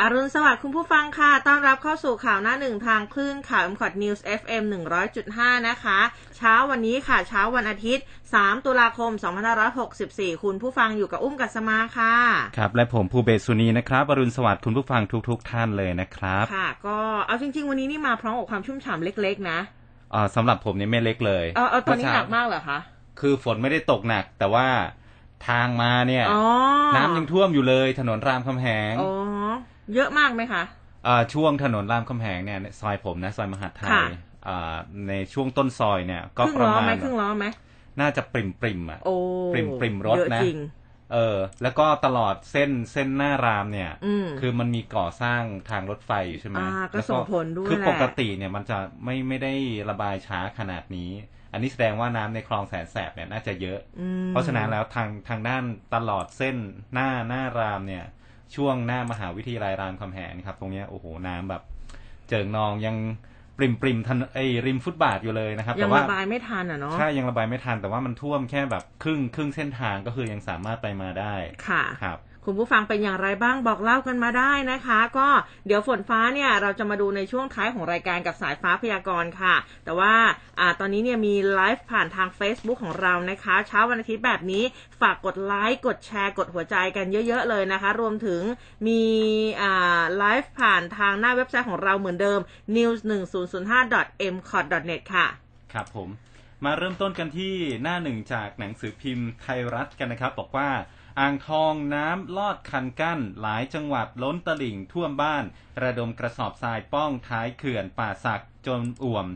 อรุณสวัสดิ์คุณผู้ฟังค่ะ ต้อนรับเข้าสู่ข่าวหน้าหนึ่งทางคลื่นข่าว m c o t News FM 100.5นะคะ เช้าวันนี้ค่ะ เช้าวันอาทิตย์3ตุลาคม2564คุณผู้ฟังอยู่กับอุ้มกัสมาค่ะ ครับ และผมภูเบศสุนีนะครับอรุณสวัสดิ์คุณผู้ฟังทุกๆทท่านเลยนะครับ ค่ะ ก็เอาจริง ๆ วันนี้นี่มาพร้อมกับความชุ่มฉ่ำเล็ก ๆ นะอ่าสำหรับผมเนี่ยไม่เล็กเลยเออเอาตอนนี้เช้หนักมากเหรอคะคือฝนไม่ได้ตกหนักแต่ว่าทางมาเนี่ยอ๋อน้ำยังท่วมอยู่เลยถนนรามคำแหงอ๋อ เยอะมากไหมคะอ่าช่วงถนนรามคำแหงเนี่ยซอยผมนะซอยมหาดไทค่ะยอ่าในช่วงต้นซอยเนี่ย ก็ครึ่งประล้อมาไหมณครึ่งล้อไหมน่าจะปริมปริมๆอะโอ้ปริมปริมรถเยอะนะจริงเออ แล้วก็ตลอดเส้นเส้นหน้ารามเนี่ยอืมคือมันมีก่อสร้างทางรถไฟอยู่ใช่ไหมอ่าก็แล้วส่งผลด้วยคือแหละปกติเนี่ยมันจะไม่ไม่ได้ระบายช้าขนาดนี้ อันนี้แสดงว่าน้ำในคลองแสนแสบเนี่ยน่าจะเยอะอืมเพราะฉะนั้นแล้วทางทางด้านตลอดเส้นหน้าหน้ารามเนี่ย ช่วงหน้ามหาวิทยาลัยรามคำแหงครับ ตรงเนี้ยโอ้โหน้ำแบบ เจิงนองยังปริมปริมทันไอยริมฟุตบาทอยู่เลยนะครับยัแต่งว่าระบายไม่ทันอะเนาะใช่ยังระบายไม่ทันแต่ว่ามันท่วมแค่แบบครึ่งครึ่งเส้นทางก็คือยังสามารถไปมาได้ค่ะครับ คุณผู้ฟังเป็นอย่างไรบ้างบอกเล่ากันมาได้นะคะ ก็เดี๋ยวฝนฟ้าเนี่ยเราจะมาดูในช่วงท้ายของรายการกับสายฟ้าพยากรณ์ค่ะ แต่ว่าอตอนนี้เนี่ยมีไลฟ์ผ่านทาง Facebook ของเรานะคะ เช้าวันอาทิตย์แบบนี้ฝากกดไลค์กดแชร์กดหัวใจกันเยอะ ๆ เลยนะคะ รวมถึงมีไลฟ์ผ่านทางหน้าเว็บไซต์ของเราเหมือนเดิม news 1 0 0 5 m c o t net ค่ะ ครับผม มาเริ่มต้นกันที่หน้าหนึ่งจากหนังสือพิมพ์ไทยรัฐกันนะครับ บอกว่า อ่างทองน้ำลอดคันกั้น หลายจังหวัดล้นตลิ่งท่วมบ้าน ระดมกระสอบทรายป้องท้ายเขื่อนป่าสักจนอ่วม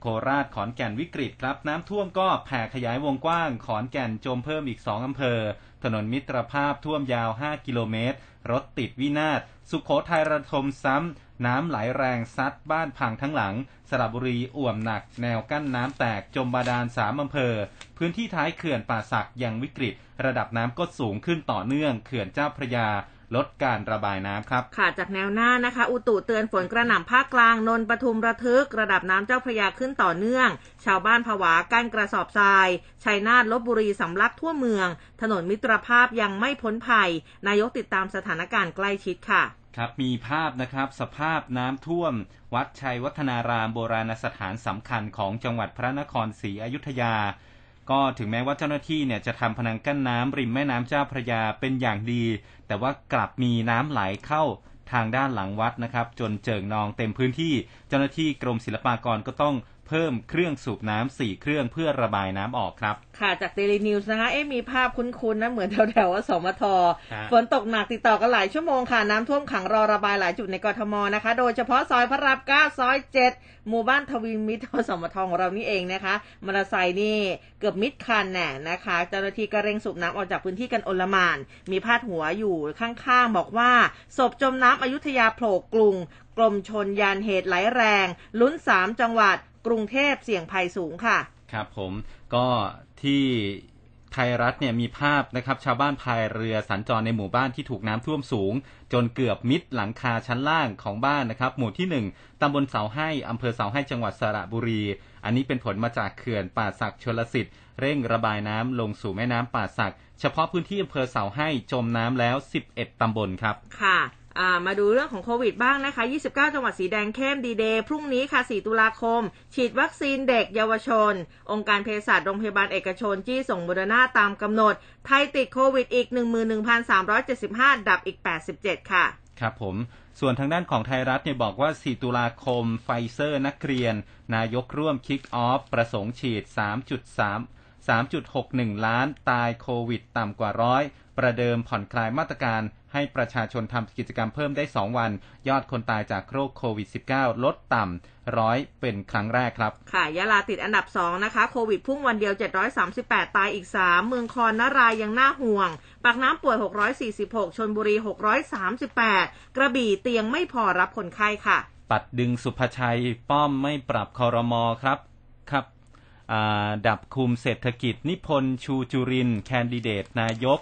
โคราชขอนแก่นวิกฤตครับ น้ำท่วมก็แผ่ขยายวงกว้าง ขอนแก่นจมเพิ่มอีก 2 อำเภอ ถนนมิตรภาพท่วมยาว 5 กิโลเมตร รถติดวินาศ สุขโขทัยระทมซ้ำ น้ำไหลแรงซัดบ้านพังทั้งหลัง สระบุรีอ่วมหนัก แนวกั้นน้ำแตกจมบาดาลสามอำเภอ พื้นที่ท้ายเขื่อนป่าสักยังวิกฤต ระดับน้ำก็สูงขึ้นต่อเนื่อง เขื่อนเจ้าพระยา ลดการระบายน้ำครับ ค่ะจากแนวหน้านะคะ อุตุเตือนฝนกระหน่ำภาคกลางนนท์ปทุมระทึก ระดับน้ำเจ้าพระยาขึ้นต่อเนื่อง ชาวบ้านผวากั้นกระสอบทรายชัยนาทลบบุรีสำลักทั่วเมือง ถนนมิตรภาพยังไม่พ้นภัย นายกติดตามสถานการณ์ใกล้ชิดค่ะครับมีภาพนะครับสภาพน้ำท่วม วัดชัยวัฒนารามโบราณสถานสำคัญของจังหวัดพระนครศรีอยุธยา ก็ถึงแม้ว่าเจ้าหน้าที่เนี่ยจะทำพนังกั้นน้ำริมแม่น้ำเจ้าพระยาเป็นอย่างดี แต่ว่ากลับมีน้ำไหลเข้าทางด้านหลังวัดนะครับ จนเจิ่งนองเต็มพื้นที่เจ้าหน้าที่กรมศิลปากรก็ต้อง เพิ่มเครื่องสูบน้ำสี่เครื่องเพื่อระบายน้ำออกครับ ค่ะจากเดลีนิวส์นะคะ เอ๊ะมีภาพคุ้นๆนะ เหมือนแถวๆว่าสมทครับฝนตกหนักติดต่อกันหลายชั่วโมงค่ะ น้ำท่วมขังรอระบายหลายจุดในกทมนะคะ โดยเฉพาะซอยพระรามเก้าซอยเจ็ดหมู่บ้านทวีมิตรอสมทของเรานี่เองนะคะมอเตอร์ไซค์นี่เกือบมิดคันแน่นะคะเจ้าหน้าที่ก็เร่งสูบน้ำออกจากพื้นที่กันโอลหมาน มีพาดหัวอยู่ข้างๆบอกว่าศพจมน้ำอยุธยาโผล่กรุงกรมชนยานเหตุไหลแรง ลุ้นสามจังหวัด กรุงเทพเสี่ยงภัยสูงค่ะ ครับผมก็ที่ไทยรัฐเนี่ยมีภาพนะครับชาวบ้านพายเรือสัญจรในหมู่บ้านที่ถูกน้ำท่วมสูง จนเกือบมิดหลังคาชั้นล่างของบ้านนะครับ หมู่ที่หนึ่งตำบลเสาให้อำเภอเสาให้จังหวัดสระบุรี อันนี้เป็นผลมาจากเขื่อนป่าสักชลสิทธิ์เร่งระบายน้ำลงสู่แม่น้ำป่าสัก เฉพาะพื้นที่อำเภอเสาไห้จมน้ำแล้ว 11ตำบลครับค่ะอ่า มาดูเรื่องของโควิดบ้างนะคะ 29 จังหวัดสีแดงเข้มดีเดย์พรุ่งนี้ค่ะ 4 ตุลาคม ฉีดวัคซีนเด็กเยาวชน องค์การเภสัชโรงพยาบาลเอกชน จี้ส่งโมเดอร์นาตามกำหนด ไทยติดโควิดอีก 11,375 ดับอีก 87 ค่ะ ครับผม ส่วนทางด้านของไทยรัฐเนี่ยบอกว่า 4 ตุลาคม ไฟเซอร์นักเรียน นายกร่วม kick off ประสงค์ฉีด 3.3 3.61 ล้าน ตายโควิด ต่ำกว่าร้อย ประเดิมผ่อนคลายมาตรการ ให้ประชาชนทำกิจกรรมเพิ่มได้ 2 วัน ยอดคนตายจากโรคโควิด -19 ลดต่ำร้อยเป็นครั้งแรกครับ ค่ะ ยะลาติดอันดับ 2 นะคะ โควิดพุ่งวันเดียว 738 ตายอีก 3 เมืองคอนนารายยังน่าห่วง ปากน้ำป่วย 646 ชนบุรี 638 กระบี่เตียงไม่พอรับคนไข้ค่ะ ปัดดึงสุภชัยป้อมไม่ปรับคอรมอครับครับอ่าดับคุมเศรษฐกิจนิพนธ์ชูจุรินทร์แคนดิเดตนายก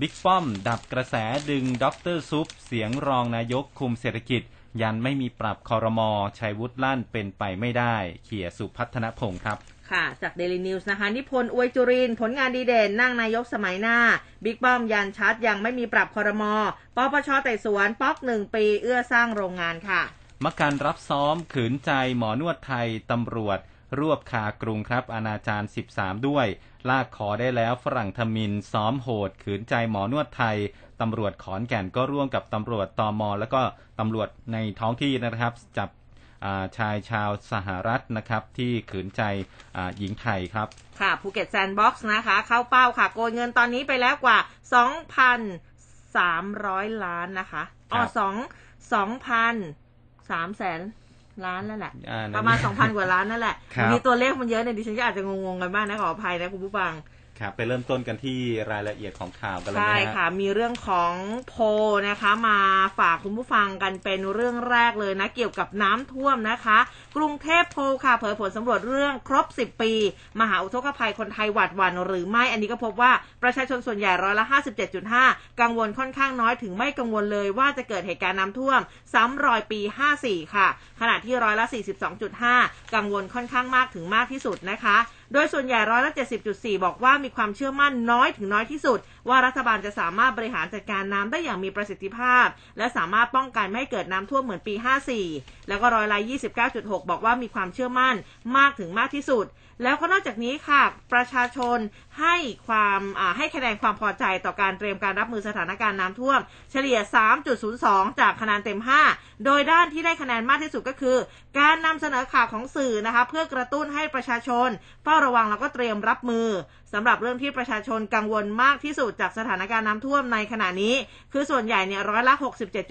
บิ๊กป้อม ดับกระแสดึงดอกเตอร์ซุป เสียงรองนายกคุมเศรษฐกิจ ยันไม่มีปรับคอรมอชัยวุฒิลั่นเป็นไปไม่ได้ เขี่ยสุพัฒนพงษ์ครับค่ะ จากเดลินิวส์นะคะ นิพนธ์อวยจุรินทร์ ผลงานดีเด่น นั่งนายกสมัยหน้า บิ๊กป้อมยันชัดยังไม่มีปรับคอรมอปปชไต่สวนป๊อกหนึ่งปี เอื้อสร้างโรงงานค่ะ มการรับซ้อมขืนใจหมอนวดไทยตำรวจ รวบคากรุงครับอนาจาร13 ด้วย ลากขอได้แล้วฝรั่งทมินซ้อมโหด ขืนใจหมอนวดไทยตำรวจขอนแก่นก็ร่วมกับตำรวจตอมอแล้วก็ตำรวจในท้องที่นะครับ จับชายชาวสหรัฐนะครับที่ขืนใจหญิงไทยครับ ค่ะภูเก็ตแซนด์บ็อกซ์นะคะ เข้าเป้าค่ะ โกยเงินตอนนี้ไปแล้วกว่า 2,300 ล้านนะคะอ๋อสองสองพันสามแสน ล้านแล้วแหละ ประมาณ2,000กว่าล้านนั่นแหละมีตัวเลขมันเยอะเนี่ยดิฉันก็อาจจะงงๆกันบ้างนะขออภัยนะคุณผู้ฟัง ครับไปเริ่มต้นกันที่รายละเอียดของข่าวกันเลยนะใช่ค่ะ มีเรื่องของโพนะคะ มาฝากคุณผู้ฟังกันเป็นเรื่องแรกเลยนะ เกี่ยวกับน้ำท่วมนะคะ กรุงเทพโพค่ะเผยผลสำรวจเรื่องครบ 10 ปี มหาอุทกภัยคนไทยหวาดหวั่นหรือไม่ อันนี้ก็พบว่าประชาชนส่วนใหญ่ร้อยละ 57.5 กังวลค่อนข้างน้อยถึงไม่กังวลเลยว่าจะเกิดเหตุการณ์น้ำท่วม ซ้ำรอยปี 54 ค่ะ ขณะที่ร้อยละ 42.5 กังวลค่อนข้างมากถึงมากที่สุดนะคะ โดยส่วนใหญ่ร้อยละ70.4 บอกว่ามีความเชื่อมั่นน้อยถึงน้อยที่สุด ว่ารัฐบาลจะสามารถบริหารจัดการน้ำได้อย่างมีประสิทธิภาพ และสามารถป้องกันไม่ให้เกิดน้ำท่วมเหมือนปี 54 แล้วก็ร้อยละ29.6 บอกว่ามีความเชื่อมั่นมากถึงมากที่สุด แล้วก็นอกจากนี้ค่ะ ประชาชนให้ความให้คะแนนความพอใจต่อการเตรียมการรับมือสถานการณ์น้ำท่วม เฉลี่ย 3.02 จากคะแนนเต็ม 5 โดยด้านที่ได้คะแนนมากที่สุดก็คือ การนำเสนอข่าวของสื่อนะคะ เพื่อกระตุ้นให้ประชาชนเฝ้าระวังแล้วก็เตรียมรับมือ สำหรับเรื่องที่ประชาชนกังวลมากที่สุดจากสถานการณ์น้ำท่วมในขณะนี้ คือส่วนใหญ่เนี่ยร้อยละ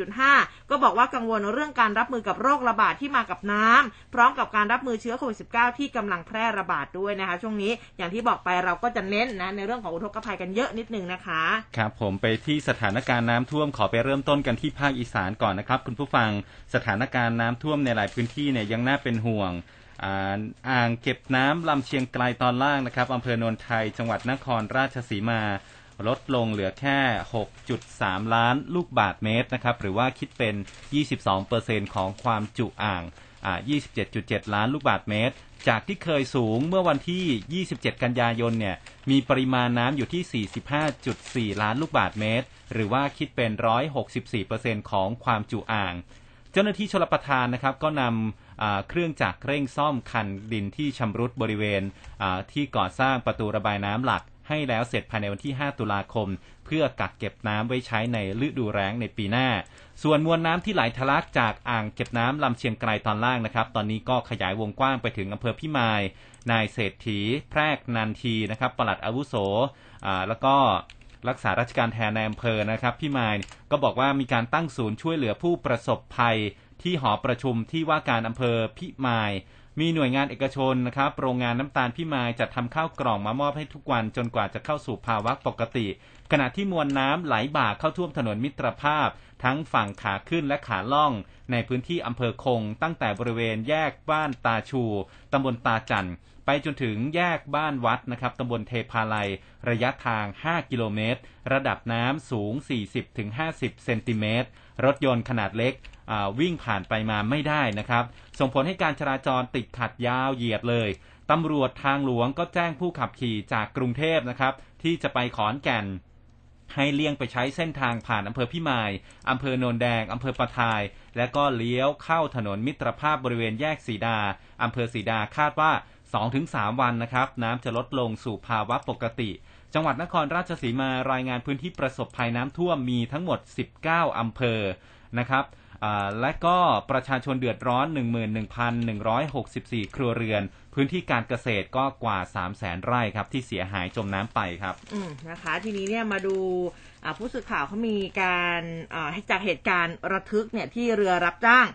67.5 ก็บอกว่ากังวลเรื่องการรับมือกับโรคระบาดที่มากับน้ำพร้อมกับการรับมือเชื้อโควิด -19 ที่กำลังแพร่ระบาดด้วยนะคะ ช่วงนี้อย่างที่บอกไปเราก็จะเน้นนะในเรื่องของอุทกภัยกันเยอะนิดนึงนะคะครับผมไปที่สถานการณ์น้ำท่วมขอไปเริ่มต้นกันที่ภาคอีสานก่อนนะครับ คุณผู้ฟังสถานการณ์น้ำท่วมในหลายพื้นที่เนี่ยยังน่าเป็นห่วง อ่างเก็บน้ำลำเชียงไกลตอนล่างนะครับอำเภอโนนไทย จังหวัดนครราชสีมา ลดลงเหลือแค่ 6.3 ล้านลูกบาทเมตรนะครับ หรือว่าคิดเป็น 22%ของความจุอ่าง27.7 ล้านลูกบาทเมตร จากที่เคยสูงเมื่อวันที่ 27 กันยายนเนี่ย มีปริมาณน้ำอยู่ที่ 45.4 ล้านลูกบาทเมตร หรือว่าคิดเป็น 164%ของความจุอ่าง เจ้าหน้าที่ชลประทานนะครับก็นำ เครื่องจักรเร่งซ่อมคันดินที่ชำรุดบริเวณที่ก่อสร้างประตูระบายน้ำหลักให้แล้วเสร็จภายในวันที่ 5 ตุลาคม เพื่อกักเก็บน้ำไว้ใช้ในฤดูแล้งในปีหน้า ส่วนมวลน้ำที่ไหลทะลักจากอ่างเก็บน้ำลำเชียงไกรตอนล่างนะครับ ตอนนี้ก็ขยายวงกว้างไปถึงอำเภอพิมาย นายเศรษฐี แพรกนันทีนะครับปลัดอาวุโสแล้วก็รักษาราชการแทนในอำเภอนะครับพี่มายก็บอกว่ามีการตั้งศูนย์ช่วยเหลือผู้ประสบภัย ที่หอประชุมที่ว่าการอำเภอพิมาย มีหน่วยงานเอกชนนะครับโรงงานน้ำตาลพิมายจัดทำข้าวกล่องมามอบให้ทุกวันจนกว่าจะเข้าสู่ภาวะปกติ ขณะที่มวลน้ำไหลบ่าเข้าท่วมถนนมิตรภาพ ทั้งฝั่งขาขึ้นและขาล่อง ในพื้นที่อำเภอคง ตั้งแต่บริเวณแยกบ้านตาชูตำบลตาจันไปจนถึงแยกบ้านวัดนะครับตำบลเทพาลัย ระยะทาง 5 กิโลเมตร ระดับน้ำสูง 40-50 เซนติเมตร รถยนต์ขนาดเล็ก วิ่งผ่านไปมาไม่ได้นะครับ ส่งผลให้การจราจรติดขัดยาวเหยียดเลยตำรวจทางหลวงก็แจ้งผู้ขับขี่จากกรุงเทพนะครับ ที่จะไปขอนแก่น ให้เลี่ยงไปใช้เส้นทางผ่านอำเภอพิมายอำเภอโนนแดงอำเภอปะทาย และก็เลี้ยวเข้าถนนมิตรภาพบริเวณแยกสีดาอำเภอสีดาคาดว่า 2-3 วันนะครับ น้ำจะลดลงสู่ภาวะปกติ จังหวัดนครราชสีมารายงานพื้นที่ประสบภัยน้ำท่วมมีทั้งหมด 19อำเภอ นะครับและก็ประชาชนเดือดร้อน 11,164 ครัวเรือนพื้นที่การเกษตรก็กว่า 3 0 0แสนไร่ครับ ที่เสียหายจมน้ำไปครับ อืมนะคะ ทีนี้เนี่ยมาดูผู้สื่อข่าวเขามีการจากเหตุการณ์ระทึกเนี่ยที่เรือรับจ้าง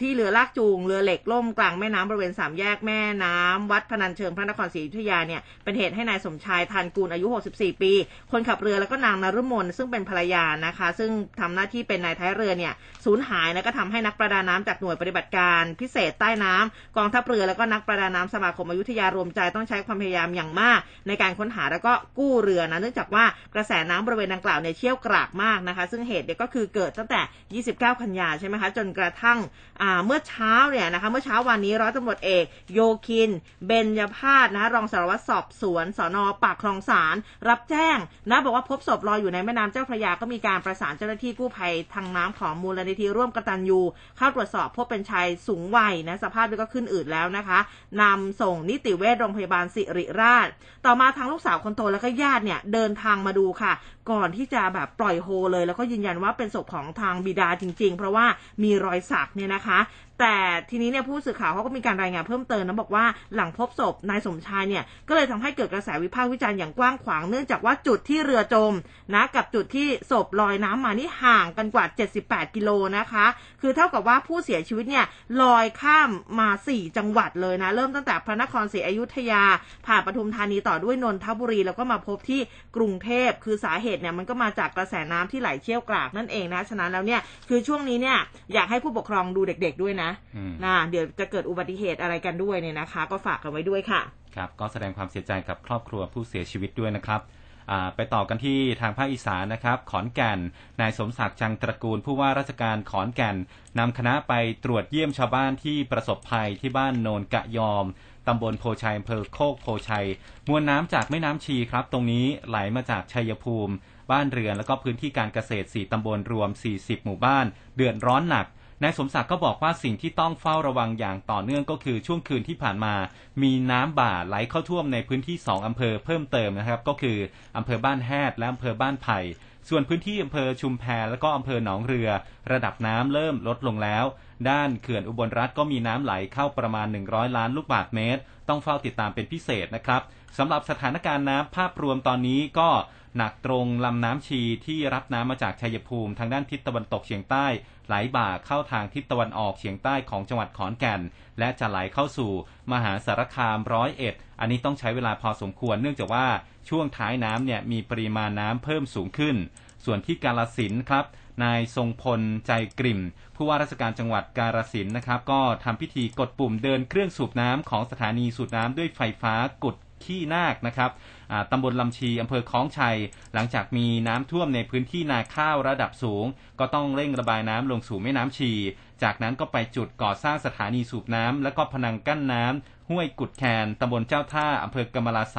ที่เรือลากจูงเรือเหล็กล่มกลางแม่น้ำบริเวณสามแยกแม่น้ำวัดพนัญเชิงพระนครศรีอยุธยาเนี่ยเป็นเหตุให้นายสมชายทันกูลอายุ 64 ปี คนขับเรือแล้วก็นางนรุมนซึ่งเป็นภรรยานะคะ ซึ่งทำหน้าที่เป็นนายท้ายเรือเนี่ยสูญหายแล้วก็ทำให้นักประดาน้ำจากหน่วยปฏิบัติการพิเศษใต้น้ำกองทัพเรือแล้วก็นักประดาน้ำสมาคมอยุธยารวมใจต้องใช้ความพยายามอย่างมาก ในการค้นหาแล้วก็กู้เรือนะเนื่องจากว่ากระแสน้ำบริเวณดังกล่าวเนี่ยเชี่ยวกรากมากนะคะ ซึ่งเหตุเนี่ยก็คือเกิดตั้งแต่ 29 กันยาใช่ไหมคะจนกระทั่งเมื่อเช้าเนี่ยนะคะเมื่อเช้าวันนี้ร้อยตำรวจเอก โยคิน เบญญพาสนะรองสารวัตรสอบสวนสอนอปากคลองสารรับแจ้งนะบอกว่าพบศพลอยอยู่ในแม่น้ำเจ้าพระยาก็มีการประสานเจ้าหน้าที่กู้ภัยทางน้ำของมูลนิธิร่วมกตัญญูเข้าตรวจสอบพบเป็นชายสูงวัยนะสภาพก็ขึ้นอืดแล้วนะคะนำส่งนิติเวชโรงพยาบาลสิริราช ต่อมาทางลูกสาวคนโตและก็ญาติเนี่ยเดินทางมาดูค่ะ ก่อนที่จะแบบปล่อยโฮเลย แล้วก็ยืนยันว่าเป็นศพของทางบิดาจริง ๆ เพราะว่ามีรอยสักเนี่ยนะคะ แต่ทีนี้เนี่ยผู้สื่อข่าวเขาก็มีการรายงานเพิ่มเติมนะบอกว่าหลังพบศพนายสมชายเนี่ยก็เลยทำให้เกิดกระแสวิพากษ์วิจารณ์อย่างกว้างขวางเนื่องจากว่าจุดที่เรือจมนะกับจุดที่ศพลอยน้ำมานี่ห่างกันกว่า 78 กิโลนะคะ คือเท่ากับว่าผู้เสียชีวิตเนี่ยลอยข้ามมา 4 จังหวัดเลยนะ เริ่มตั้งแต่พระนครศรีอยุธยา ผ่านปทุมธานีต่อด้วยนนทบุรี แล้วก็มาพบที่กรุงเทพคือสาเหตุเนี่ยมันก็มาจากกระแสน้ำที่ไหลเชี่ยวกรากนั่นเองนะฉะนั้นแล้วเนี่ยคือช่วงนี้เนี่ยอยากให้ผู้ปกครองดูเด็ก ๆด้วยนะนะเดี๋ยวจะเกิดอุบัติเหตุอะไรกันด้วยเนี่ยนะคะ ก็ฝากกันไว้ด้วยค่ะครับก็แสดงความเสียใจกับครอบครัวผู้เสียชีวิตด้วยนะครับไปต่อกันที่ทางภาคอีสานนะครับ ขอนแก่น นายสมศักดิ์จังตระกูล ผู้ว่าราชการขอนแก่นนำคณะไปตรวจเยี่ยมชาวบ้านที่ประสบภัยที่บ้านโนนกะยอม ตำบลโพชัยอำเภอโคกโพชัย มวลน้ำจากแม่น้ำชีครับ ตรงนี้ไหลมาจากชัยภูมิ บ้านเรือน แล้วก็พื้นที่การเกษตร 4 ตำบลรวม 40 หมู่บ้าน เดือดร้อนหนักนายสมศักดิ์ก็บอกว่าสิ่งที่ต้องเฝ้าระวังอย่างต่อเนื่องก็คือช่วงคืนที่ผ่านมา มีน้ำบ่าไหลเข้าท่วมในพื้นที่ 2อำเภอเพิ่มเติมนะครับ ก็คืออำเภอบ้านแฮดและอำเภอบ้านไผ่ส่วนพื้นที่อำเภอชุมแพและก็อำเภอหนองเรือ ระดับน้ำเริ่มลดลงแล้ว ด้านเขื่อนอุบลรัฐก็มีน้ำไหลเข้าประมาณ 100 ล้านลูกบาศก์เมตร ต้องเฝ้าติดตามเป็นพิเศษนะครับสำหรับสถานการณ์น้ำภาพรวมตอนนี้ก็หนักตรงลำน้ำชีที่รับน้ำมาจากชัยภูมิ ทางด้านทิศตะวันตกเฉียงใต้ ไหลบ่าเข้าทางทิศตะวันออกเฉียงใต้ของจังหวัดขอนแก่น และจะไหลเข้าสู่มหาสารคามร้อยเอ็ดอันนี้ต้องใช้เวลาพอสมควร เนื่องจากว่าช่วงท้ายน้ำเนี่ยมีปริมาณน้ำเพิ่มสูงขึ้น ส่วนที่กาลสินครับ นายทรงพลใจกริ่ม ผู้ว่าราชการจังหวัดกาลสินนะครับ ก็ทำพิธีกดปุ่มเดินเครื่องสูบน้ำของสถานีสูบน้ำด้วยไฟฟ้ากดขี้นาคนะครับตำบลลำชีอำเภอคล้องชัย หลังจากมีน้ำท่วมในพื้นที่นาข้าวระดับสูง ก็ต้องเร่งระบายน้ำลงสู่แม่น้ำชี จากนั้นก็ไปจุดก่อสร้างสถานีสูบน้ำและก็พนังกั้นน้ำห้วยกุดแคนตำบลเจ้าท่าอำเภอกำมะลาไส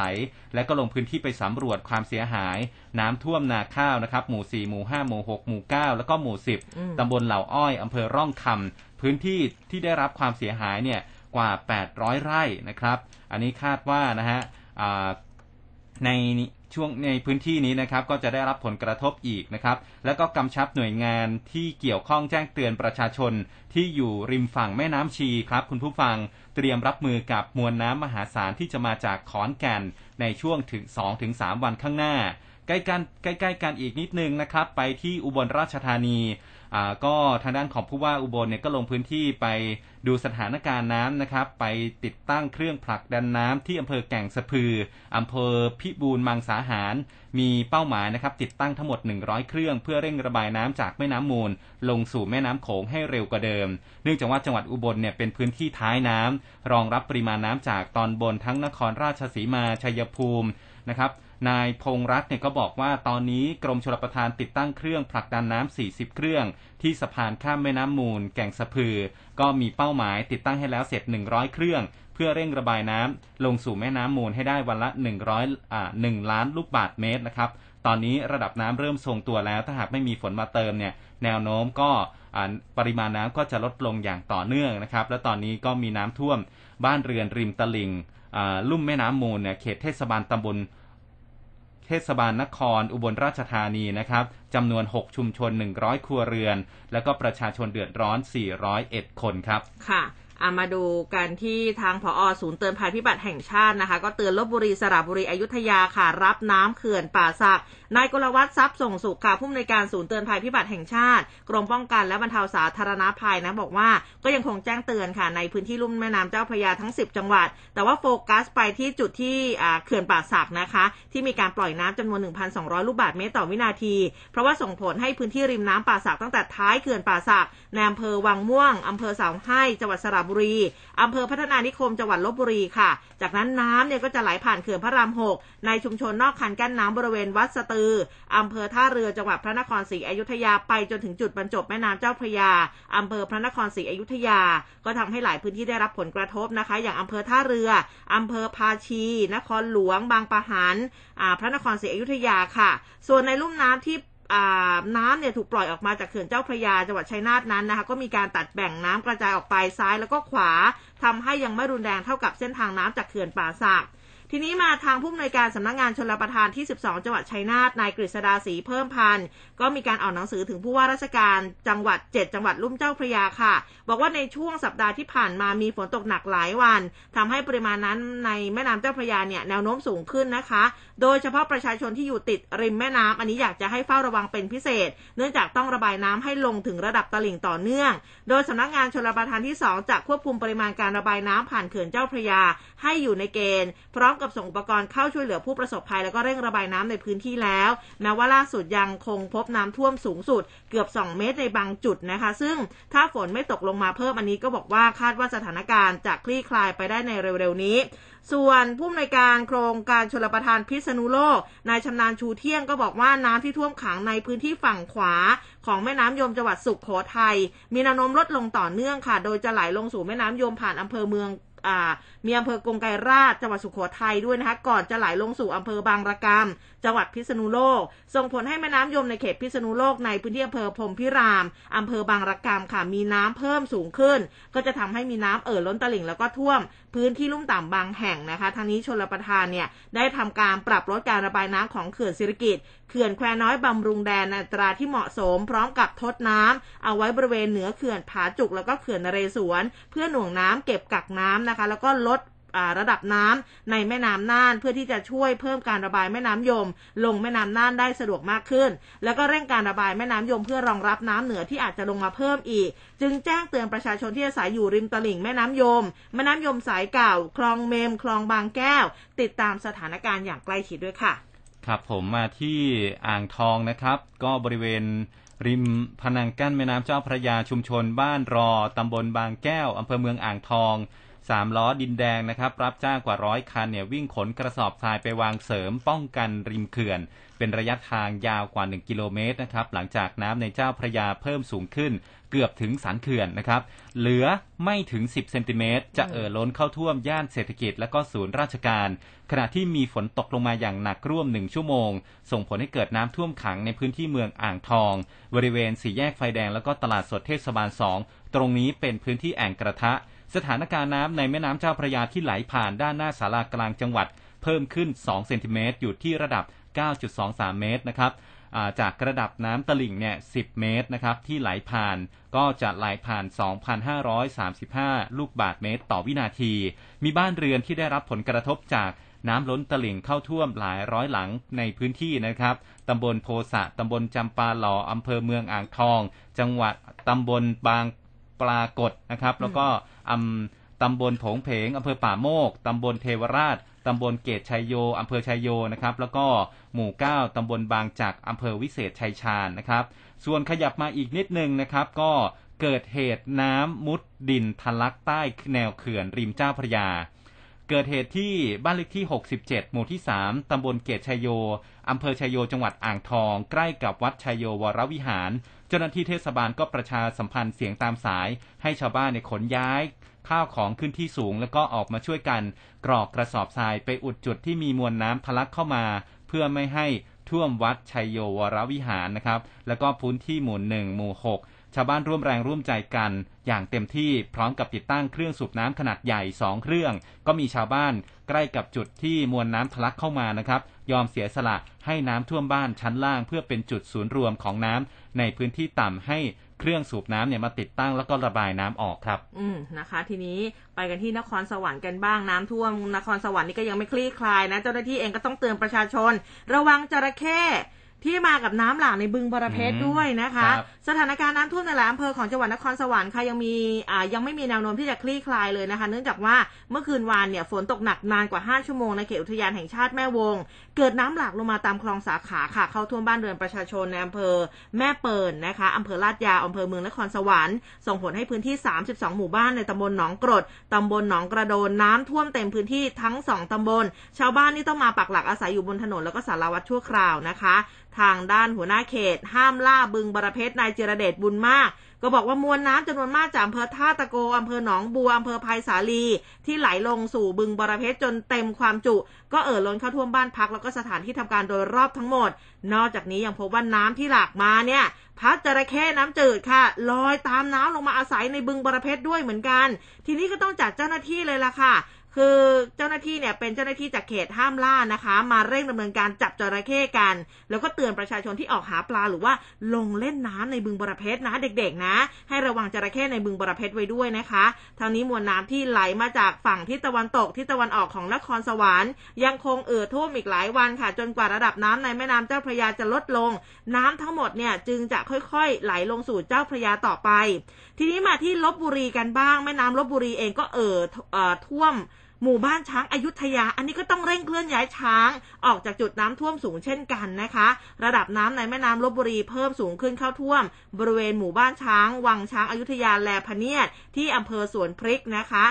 และก็ลงพื้นที่ไปสำรวจความเสียหาย น้ำท่วมนาข้าวนะครับ หมู่ 4 หมู่ 5 หมู่ 6 หมู่ 9 แล้วก็หมู่ 10ตำบลเหล่าอ้อยอำเภอร่องคำพื้นที่ที่ได้รับความเสียหายเนี่ยกว่า 800 ไร่นะครับ อันนี้คาดว่านะฮะใน ช่วงในพื้นที่นี้นะครับก็จะได้รับผลกระทบอีกนะครับ แล้วก็กำชับหน่วยงานที่เกี่ยวข้องแจ้งเตือนประชาชน ที่อยู่ริมฝั่งแม่น้ำชีครับ คุณผู้ฟังเตรียมรับมือกับมวลน้ำมหาศาลที่จะมาจากขอนแก่นในช่วงถึง2-3 วันข้างหน้าใกล้กันใกล้ๆกันอีกนิดนึงนะครับ ไปที่อุบลราชธานี ก็ทางด้านของผู้ว่าอุบลเนี่ยก็ลงพื้นที่ไปดูสถานการณ์น้ำนะครับ ไปติดตั้งเครื่องผลักดันน้ำที่อำเภอแก่งสะพืออำเภอพิบูลมังสาหาร มีเป้าหมายนะครับ ติดตั้งทั้งหมด 100 เครื่อง เพื่อเร่งระบายน้ำจากแม่น้ำมูล ลงสู่แม่น้ำโขงให้เร็วกว่าเดิม เนื่องจากว่าจังหวัดอุบลเนี่ยเป็นพื้นที่ท้ายน้ำรองรับปริมาณน้ำจากตอนบนทั้งนครราชสีมาชัยภูมินะครับ นายพงรัตน์เนี่ยก็บอกว่าตอนนี้กรมชลประทานติดตั้งเครื่องผลักดันน้ำ 40 เครื่อง ที่สะพานข้ามแม่น้ำมูล แก่งสะพือ ก็มีเป้าหมายติดตั้งให้แล้วเสร็จ 100 เครื่อง เพื่อเร่งระบายน้ำลงสู่แม่น้ำมูลให้ได้วันละ 100อ่า1ล้านลูกบาทเมตรนะครับ ตอนนี้ระดับน้ำเริ่มทรงตัวแล้ว ถ้าหากไม่มีฝนมาเติมเนี่ยแนวโน้มก็ปริมาณน้ำก็จะลดลงอย่างต่อเนื่องนะครับ และตอนนี้ก็มีน้ำท่วมบ้านเรือนริมตลิ่งลุ่มแม่น้ำมูลเนี่ยเขตเทศบาลตำบล เทศบาลนคร อุบลราชธานีนะครับจำนวน 6 ชุมชน 100 ครัวเรือน แล้วก็ประชาชนเดือดร้อน 401 คนครับ ค่ะอามาดูกันที่ทางผอศูนย์เตือนภัยพิบัติแห่งชาตินะคะ ก็เตือนลบบุรีสระบุรีอยุธยาค่ะ รับน้ำเขื่อนป่าสัก นายกลวัฒน์ทรัพย์ส่งสุขค่ะผู้อำนวยการศูนย์เตือนภัยพิบัติแห่งชาติ กรมป้องกันและบรรเทาสาธารณภัยนะบอกว่าก็ยังคงแจ้งเตือนค่ะในพื้นที่ลุ่มแม่น้ำเจ้าพระยาทั้ง 10 จังหวัด แต่ว่าโฟกัสไปที่จุดที่เขื่อนป่าสักนะคะ ที่มีการปล่อยน้ำจำนวน 1,200 ลูกบาศก์เมตรต่อวินาที เพราะว่าส่งผลให้พื้นที่ริมน้ำป่าสักตั้งแต่ท้ายเขื่อนป่าสักในอำเภอวังม่วงอำเภอสาวให้จังหวัดสระบุรีอำเภอพัฒนานิคมจังหวัดลบบุรีค่ะ จากนั้นน้ำเนี่ยก็จะไหลผ่านเขื่อนพระรามหกในชุมชนนอกคันกั้นน้ำบริเวณวัดสตืออำเภอท่าเรือจังหวัดพระนครศรีอยุธยาไปจนถึงจุดบรรจบแม่น้ำเจ้าพระยาอำเภอพระนครศรีอยุธยา ก็ทำให้หลายพื้นที่ได้รับผลกระทบนะคะ อย่างอำเภอท่าเรืออำเภอภาชี นครหลวง บางปะหันพระนครศรีอยุธยาค่ะ ส่วนในลุ่มน้ำที่น้ำเนี่ยถูกปล่อยออกมาจากเขื่อนเจ้าพระยาจังหวัดชัยนาทนั้นนะคะก็มีการตัดแบ่งน้ำกระจายออกไปซ้ายแล้วก็ขวาทำให้ยังไม่รุนแรงเท่ากับเส้นทางน้ำจากเขื่อนป่าสัก ทีนี้มาทางผู้อำนวยการสำนักงงานชนรับประทานที่ 12 จังหวัดชัยนาทนายกฤษดาศรีเพิ่มพันธ์ก็มีการออกหนังสือถึงผู้ว่าราชการจังหวัด 7 จังหวัดลุ่มเจ้าพระยาค่ะ บอกว่าในช่วงสัปดาห์ที่ผ่านมามีฝนตกหนักหลายวันทำให้ปริมาณนั้นในแม่น้ำเจ้าพระยาเนี่ยแนวโน้มสูงขึ้นนะคะ โดยเฉพาะประชาชนที่อยู่ติดริมแม่น้ำอันนี้อยากจะให้เฝ้าระวังเป็นพิเศษ เนื่องจากต้องระบายน้ำให้ลงถึงระดับตลิ่งต่อเนื่อง โดยสำนักงานชลประทานที่ 2 จะควบคุมปริมาณการระบายน้ำผ่านเขื่อนเจ้าพระยา ให้อยู่ในเกณฑ์พร้อมกับส่งอุปกรณ์เข้าช่วยเหลือผู้ประสบภัย แล้วก็เร่งระบายน้ำในพื้นที่แล้วแม้ว่าล่าสุดยังคงพบน้ำท่วมสูงสุด เกือบ 2 เมตรในบางจุดนะคะ ซึ่งถ้าฝนไม่ตกลงมาเพิ่มอันนี้ก็บอกว่าคาดว่าสถานการณ์จะคลี่คลายไปได้ในเร็วๆนี้ส่วนผู้อำนวยการโครงการชลประทานพิษณุโลก นายชำนาญชูเที่ยงก็บอกว่าน้ำที่ท่วมขังในพื้นที่ฝั่งขวา ของแม่น้ำยมจังหวัดสุขโขทัยมีแนวโน้มลดลงต่อเนื่องค่ะ โดยจะไหลลงสู่แม่น้ำยมผ่านอำเภอเมืองมีอำเภอกงไกรราชจังหวัดสุโขทัยด้วยนะคะ ก่อนจะไหลลงสู่อำเภอบางระกำจังหวัดพิษณุโลก ส่งผลให้แม่น้ำยมในเขตพิษณุโลกในพื้นที่อำเภอพรมพิรามอำเภอบางระกำค่ะมีน้ำเพิ่มสูงขึ้น ก็จะทำให้มีน้ำเอ่อล้นตลิ่งแล้วก็ท่วม พื้นที่ลุ่มต่ำบางแห่งนะคะทางนี้ชนรประทานเนี่ยได้ทำการปรับลดการระบายน้ำของเขื่อนศิริกิตเขื่อนแควน้อยบำรุงแดนอัตราที่เหมาะสม พร้อมกับทดน้ำเอาไว้บริเวณเหนือเขื่อนผาจุกแล้วก็เขื่อนนเรศวร เพื่อหน่วงน้ำเก็บกักน้ำนะคะ แล้วก็ลด ระดับน้ำในแม่น้ำน่าน เพื่อที่จะช่วยเพิ่มการระบายแม่น้ำยม ลงแม่น้ำน่านได้สะดวกมากขึ้น แล้วก็เร่งการระบายแม่น้ำยมเพื่อรองรับน้ำเหนือที่อาจจะลงมาเพิ่มอีก จึงแจ้งเตือนประชาชนที่อาศัยอยู่ริมตลิ่งแม่น้ำยม แม่น้ำยมสายเก่า คลองเมม คลองบางแก้ว ติดตามสถานการณ์อย่างใกล้ชิดด้วยค่ะ ครับผมมาที่อ่างทองนะครับ ก็บริเวณริมพนังกั้นแม่น้ำเจ้าพระยาชุมชนบ้านรอตำบลบางแก้วอำเภอเมืองอ่างทอง สามล้อดินแดงนะครับ รับจ้างกว่าร้อยคันเนี่ยวิ่งขนกระสอบทรายไปวางเสริมป้องกันริมเขื่อน เป็นระยะทางยาวกว่า 1 กิโลเมตรนะครับ หลังจากน้ำในเจ้าพระยาเพิ่มสูงขึ้น เกือบถึงสันเขื่อนนะครับ เหลือไม่ถึง 10 เซนติเมตร จะเอ่อล้นเข้าท่วมย่านเศรษฐกิจและก็ศูนย์ราชการ ขณะที่มีฝนตกลงมาอย่างหนักร่วมหนึ่งชั่วโมง ส่งผลให้เกิดน้ำท่วมขังในพื้นที่เมืองอ่างทอง บริเวณสี่แยกไฟแดงแล้วก็ตลาดสดเทศบาลสองตรงนี้เป็นพื้นที่แอ่งกระทะ สถานการณ์น้ำในแม่น้ำเจ้าพระยาที่ไหลผ่านด้านหน้าศาลากลางจังหวัด เพิ่มขึ้น 2 เซนติเมตรอยู่ที่ระดับ 9.23 เมตรนะครับจากระดับน้ำตลิ่งเนี่ย 10 เมตรนะครับที่ไหลผ่านก็จะไหลผ่าน 2,535 ลูกบาทเมตรต่อวินาที มีบ้านเรือนที่ได้รับผลกระทบจากน้ำล้นตลิ่งเข้าท่วมหลายร้อยหลังในพื้นที่นะครับ ตำบลโพสะ ตำบลจำปาหล่ออำเภอเมืองอ่างทอง จังหวัดตำบลบาง ปรากฏนะครับ แล้วก็อำตำบลโผงเพงอำเภอป่าโมก ตำบลเทวราช ตำบลเกตชัยโย อำเภอชัยโยนะครับ แล้วก็หมู่เก้าตำบลบางจักอำเภอวิเศษชัยชาญนะครับ ส่วนขยับมาอีกนิดนึงนะครับ ก็เกิดเหตุน้ำมุดดินทะลักใต้แนวเขื่อนริมเจ้าพระยา เกิดเหตุที่บ้านเลขที่ 67 หมู่ที่ 3 ตำบลเกตชัยโย อำเภอชัยโย จังหวัดอ่างทอง ใกล้กับวัดชัยโยวรวิหาร เจ้าหน้าที่เทศบาลก็ประชาสัมพันธ์เสียงตามสาย ให้ชาวบ้านในขนย้ายข้าวของขึ้นที่สูงแล้วก็ออกมาช่วยกัน กรอกกระสอบทรายไปอุดจุดที่มีมวลน้ำทะลักเข้ามา เพื่อไม่ให้ท่วมวัดชัยโยวรวิหารนะครับ แล้วก็พื้นที่หมู่หนึ่งหมู่หก ชาวบ้านร่วมแรงร่วมใจกัน อย่างเต็มที่พร้อมกับติดตั้งเครื่องสูบน้ำขนาดใหญ่2เครื่อง ก็มีชาวบ้านใกล้กับจุดที่มวลน้ำทะลักเข้ามานะครับ ยอมเสียสละให้น้ำท่วมบ้านชั้นล่างเพื่อเป็นจุดศูนย์รวมของน้ำในพื้นที่ต่ำให้เครื่องสูบน้ำเนี่ยมาติดตั้งแล้วก็ระบายน้ำออกครับ อืมนะคะ ทีนี้ไปกันที่นครสวรรค์กันบ้างน้ำท่วมนครสวรรค์นี่ก็ยังไม่คลี่คลายนะ เจ้าหน้าที่เองก็ต้องเตือนประชาชน ระวังจระเข้ ที่มากับน้ำหลากในบึงบรเพชรอืมด้วยนะคะครับสถานการณ์น้ำท่วมในหลายอำเภอของจังหวัดนครสวรรค์ค่ะยังมีอ่ายังไม่มีแนวโน้มที่จะคลี่คลายเลยนะคะ เนื่องจากว่าเมื่อคืนวานเนี่ยฝนตกหนักนานกว่า 5 ชั่วโมงในเขตอุทยานแห่งชาติแม่วง เกิดน้ำหลากลงมาตามคลองสาขาค่ะ เข้าท่วมบ้านเรือนประชาชนในอำเภอแม่เปิ่นนะคะอำเภอลาดยาวอำเภอเมืองนครสวรรค์ส่งผลให้พื้นที่ 32 หมู่บ้านในตำบลหนองกรดตำบลหนองกระโดนน้ำท่วมเต็มพื้นที่ทั้งสองตำบล ชาวบ้านนี่ต้องมาปักหลักอาศัยอยู่บนถนนแล้วก็สารวัตรชั่วคราวนะคะทางด้านหัวหน้าเขต ห้ามล่าบึงบรเพชรนายเจรเดชบุญมาก ก็บอกว่ามวลน้ำจำนวนมากจากอำเภอท่าตะโกอำเภอหนองบัวอำเภอไผ่สาลี ที่ไหลลงสู่บึงบรเพชรจนเต็มความจุ ก็เอ่อล้นเข้าท่วมบ้านพักแล้วก็สถานที่ทำการโดยรอบทั้งหมด นอกจากนี้ยังพบว่าน้ำที่หลากมาเนี่ยพัดจระเข้น้ำจืดค่ะลอยตามน้ำลงมาอาศัยในบึงบรเพชรด้วยเหมือนกัน ทีนี้ก็ต้องจัดเจ้าหน้าที่เลยล่ะค่ะ คือเจ้าหน้าที่เนี่ยเป็นเจ้าหน้าที่จากเขตห้ามล่านะคะ มาเร่งดำเนินการจับจระเข้กัน แล้วก็เตือนประชาชนที่ออกหาปลาหรือว่าลงเล่นน้ำในบึงบรเพชรนะเด็กๆนะ ให้ระวังจระเข้ในบึงบรเพชรไว้ด้วยนะคะทางนี้มวลน้ำที่ไหลมาจากฝั่งทิศตะวันตกทิศตะวันออกของนครสวรรค์ ยังคงเอ่อท่วมอีกหลายวันค่ะ จนกว่าระดับน้ำในแม่น้ำเจ้าพระยาจะลดลง น้ำทั้งหมดเนี่ยจึงจะค่อยๆ ไหลลงสู่เจ้าพระยาต่อไป ทีนี้มาที่ลบบุรีกันบ้าง แม่น้ำลบบุรีเองก็เอ่อเอ่อท่วม หมู่บ้านช้างอายุทยา อันนี้ก็ต้องเร่งเคลื่อนย้ายช้าง ออกจากจุดน้ำท่วมสูงเช่นกันนะคะ ระดับน้ำในแม่น้ำลบบุรีเพิ่มสูงขึ้นเข้าท่วม บริเวณหมู่บ้านช้าง วังช้างอายุทยาแลพเนียดที่อำเภอสวนพริกนะคะ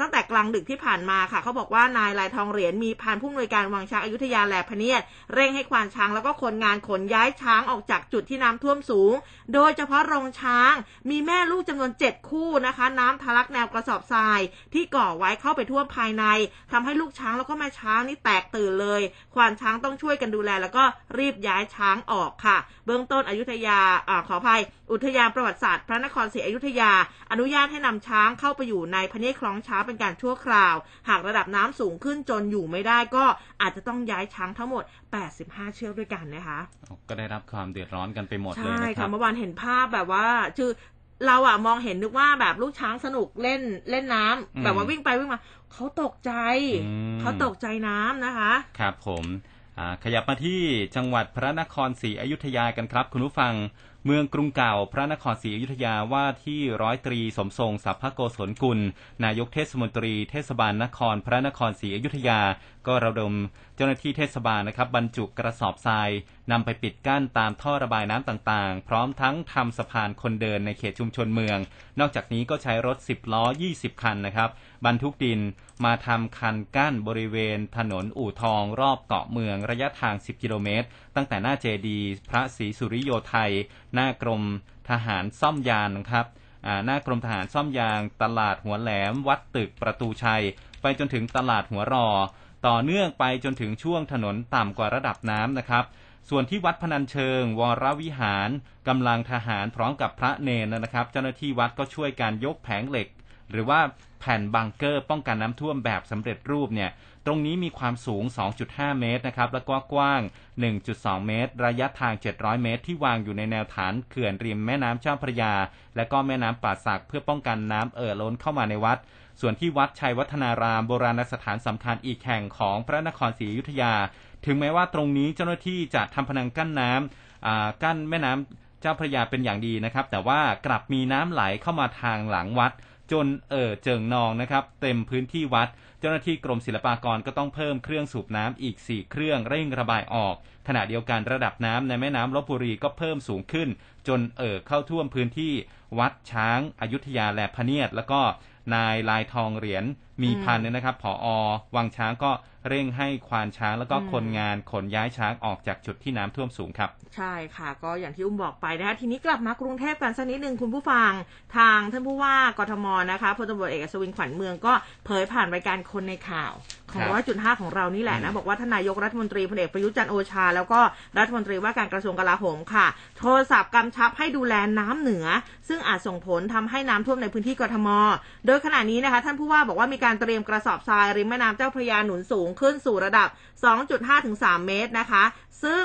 ตั้งแต่กลางดึกที่ผ่านมาค่ะเขาบอกว่านายลายทองเหรียญมีพานผู้อำนวยการวังช้างอายุทยาแหลพเนียดเร่งให้ควานช้างแล้วก็คนงานขนย้ายช้างออกจากจุดที่น้ำท่วมสูง โดยเฉพาะโรงช้างมีแม่ลูกจำนวน 7 คู่นะคะ น้ำทะลักแนวกระสอบทราย ที่ก่อไว้เข้าไปท่วมภายในทำให้ลูกช้างแล้วก็แม่ช้างนี่แตกตื่นเลย ควานช้างต้องช่วยกันดูแล แล้วก็รีบย้ายช้างออกค่ะ เบื้องต้นอยุธยาอาขออภัย อุทยานประวัติศาสตร์พระนครศรีอยุธยา อนุญาตให้นำช้างเข้าไปอยู่ในพระเนตรคลองช้างเป็นการชั่วคราว หากระดับน้ำสูงขึ้นจนอยู่ไม่ได้ก็อาจจะต้องย้ายช้างทั้งหมด 85 เชือกด้วยกันนะคะ ก็ได้รับความเดือดร้อนกันไปหมดเลยใช่นะครัค่ะบเมื่อวานเห็นภาพแบบว่าคือเราอะมองเห็นนึกว่าแบบลูกช้างสนุกเล่นเล่นน้ำอืมแบบว่าวิ่งไปวิ่งมาเขาตกใจอืมเขาตกใจน้ำนะคะ ครับผมอ่าขยับมาที่จังหวัดพระนครศรีอยุธยากันครับ คุณผู้ฟัง เมืองกรุงเก่าพระนครศรีอยุธยาว่าที่ร้อยตรีสมทรงสัพพโกศลกุล นายกเทศมนตรีเทศบาลนครพระนครศรีอยุธยา ก็ระดมเจ้าหน้าที่เทศบาลนะครับบรรจุกระสอบทรายนำไปปิดกั้นตามท่อระบายน้ำต่างๆ พร้อมทั้งทำสะพานคนเดินในเขตชุมชนเมือง นอกจากนี้ก็ใช้รถ 10 ล้อ 20 คันนะครับบรรทุกดินมาทำคันกั้นบริเวณถนนอู่ทองรอบเกาะเมืองระยะทาง 10 กิโลเมตร ตั้งแต่หน้าเจดีพระศรีสุริโยไทย หน้ากรมทหารซ่อมยานนะครับหน้ากรมทหารซ่อมยาง ตลาดหัวแหลม วัดตึกประตูชัย ไปจนถึงตลาดหัวรอ ต่อเนื่องไปจนถึงช่วงถนนต่ำกว่าระดับน้ำนะครับ ส่วนที่วัดพนัญเชิง วรวิหารกำลังทหารพร้อมกับพระเนนนะครับ เจ้าหน้าที่วัดก็ช่วยการยกแผงเหล็ก หรือว่าแผ่นบังเกอร์ป้องกันน้ำท่วมแบบสำเร็จรูปเนี่ยตรงนี้มีความสูง 2.5 เมตรนะครับแล้วก็กว้าง 1.2 เมตร ระยะทาง 700 เมตร ที่วางอยู่ในแนวฐานเขื่อนริมแม่น้ำเจ้าพระยา และก็แม่น้ำป่าสักเพื่อป้องกันน้ำเอ่อล้นเข้ามาในวัด ส่วนที่วัดชัยวัฒนารามโบราณสถานสำคัญอีกแห่งของพระนครศรีอยุธยา ถึงแม้ว่าตรงนี้เจ้าหน้าที่จะทำพนังกั้นน้ำอ่ากั้นแม่น้ำเจ้าพระยาเป็นอย่างดีนะครับ แต่ว่ากลับมีน้ำไหลเข้ามาทางหลังวัด จนเอ่อเจิงนองนะครับ เต็มพื้นที่วัด เจ้าหน้าที่กรมศิลปากรก็ต้องเพิ่มเครื่องสูบน้ำอีก 4 เครื่องเร่งระบายออก ขณะเดียวกันระดับน้ำในแม่น้ำลบบุรีก็เพิ่มสูงขึ้น จนเอ่อเข้าท่วมพื้นที่วัดช้างอายุทยาและพะเนียดแล้วก็ นายลายทองเหรียญ มีพันธุ์เนี่ยนะครับผอวังช้างก็เร่งให้ควานช้างแล้วก็อืมคนงานขนย้ายช้างออกจากจุดที่น้ำท่วมสูงครับ ใช่ค่ะ ก็อย่างที่อุ้มบอกไปนะคะทีนี้กลับมากรุงเทพกันสักนิดหนึ่งคุณผู้ฟังทางท่านผู้ว่ากทมนะคะพลตำรวจเอกอัศวินขวัญเมืองก็เผยผ่านรายการคนในข่าวของครับร้อยจุดห้าของเรานี่แหละนะบอกว่าท่านนายกรัฐมนตรีพลเอกประยุทธ์จันทร์โอชา แล้วก็รัฐมนตรีว่าการกระทรวงกลาโหมค่ะ โทรศัพท์กำชับให้ดูแลน้ำเหนือ ซึ่งอาจส่งผลทำให้น้ำท่วมในพื้นที่กทม โดยขณะนี้นะคะ ท่านผู้ว่าบอกว่ามีการการเตรียมกระสอบทรายริมแม่น้ำเจ้าพระยาหนุนสูงขึ้นสู่ระดับ 2.5ถึง3เมตรนะคะ ซึ่ง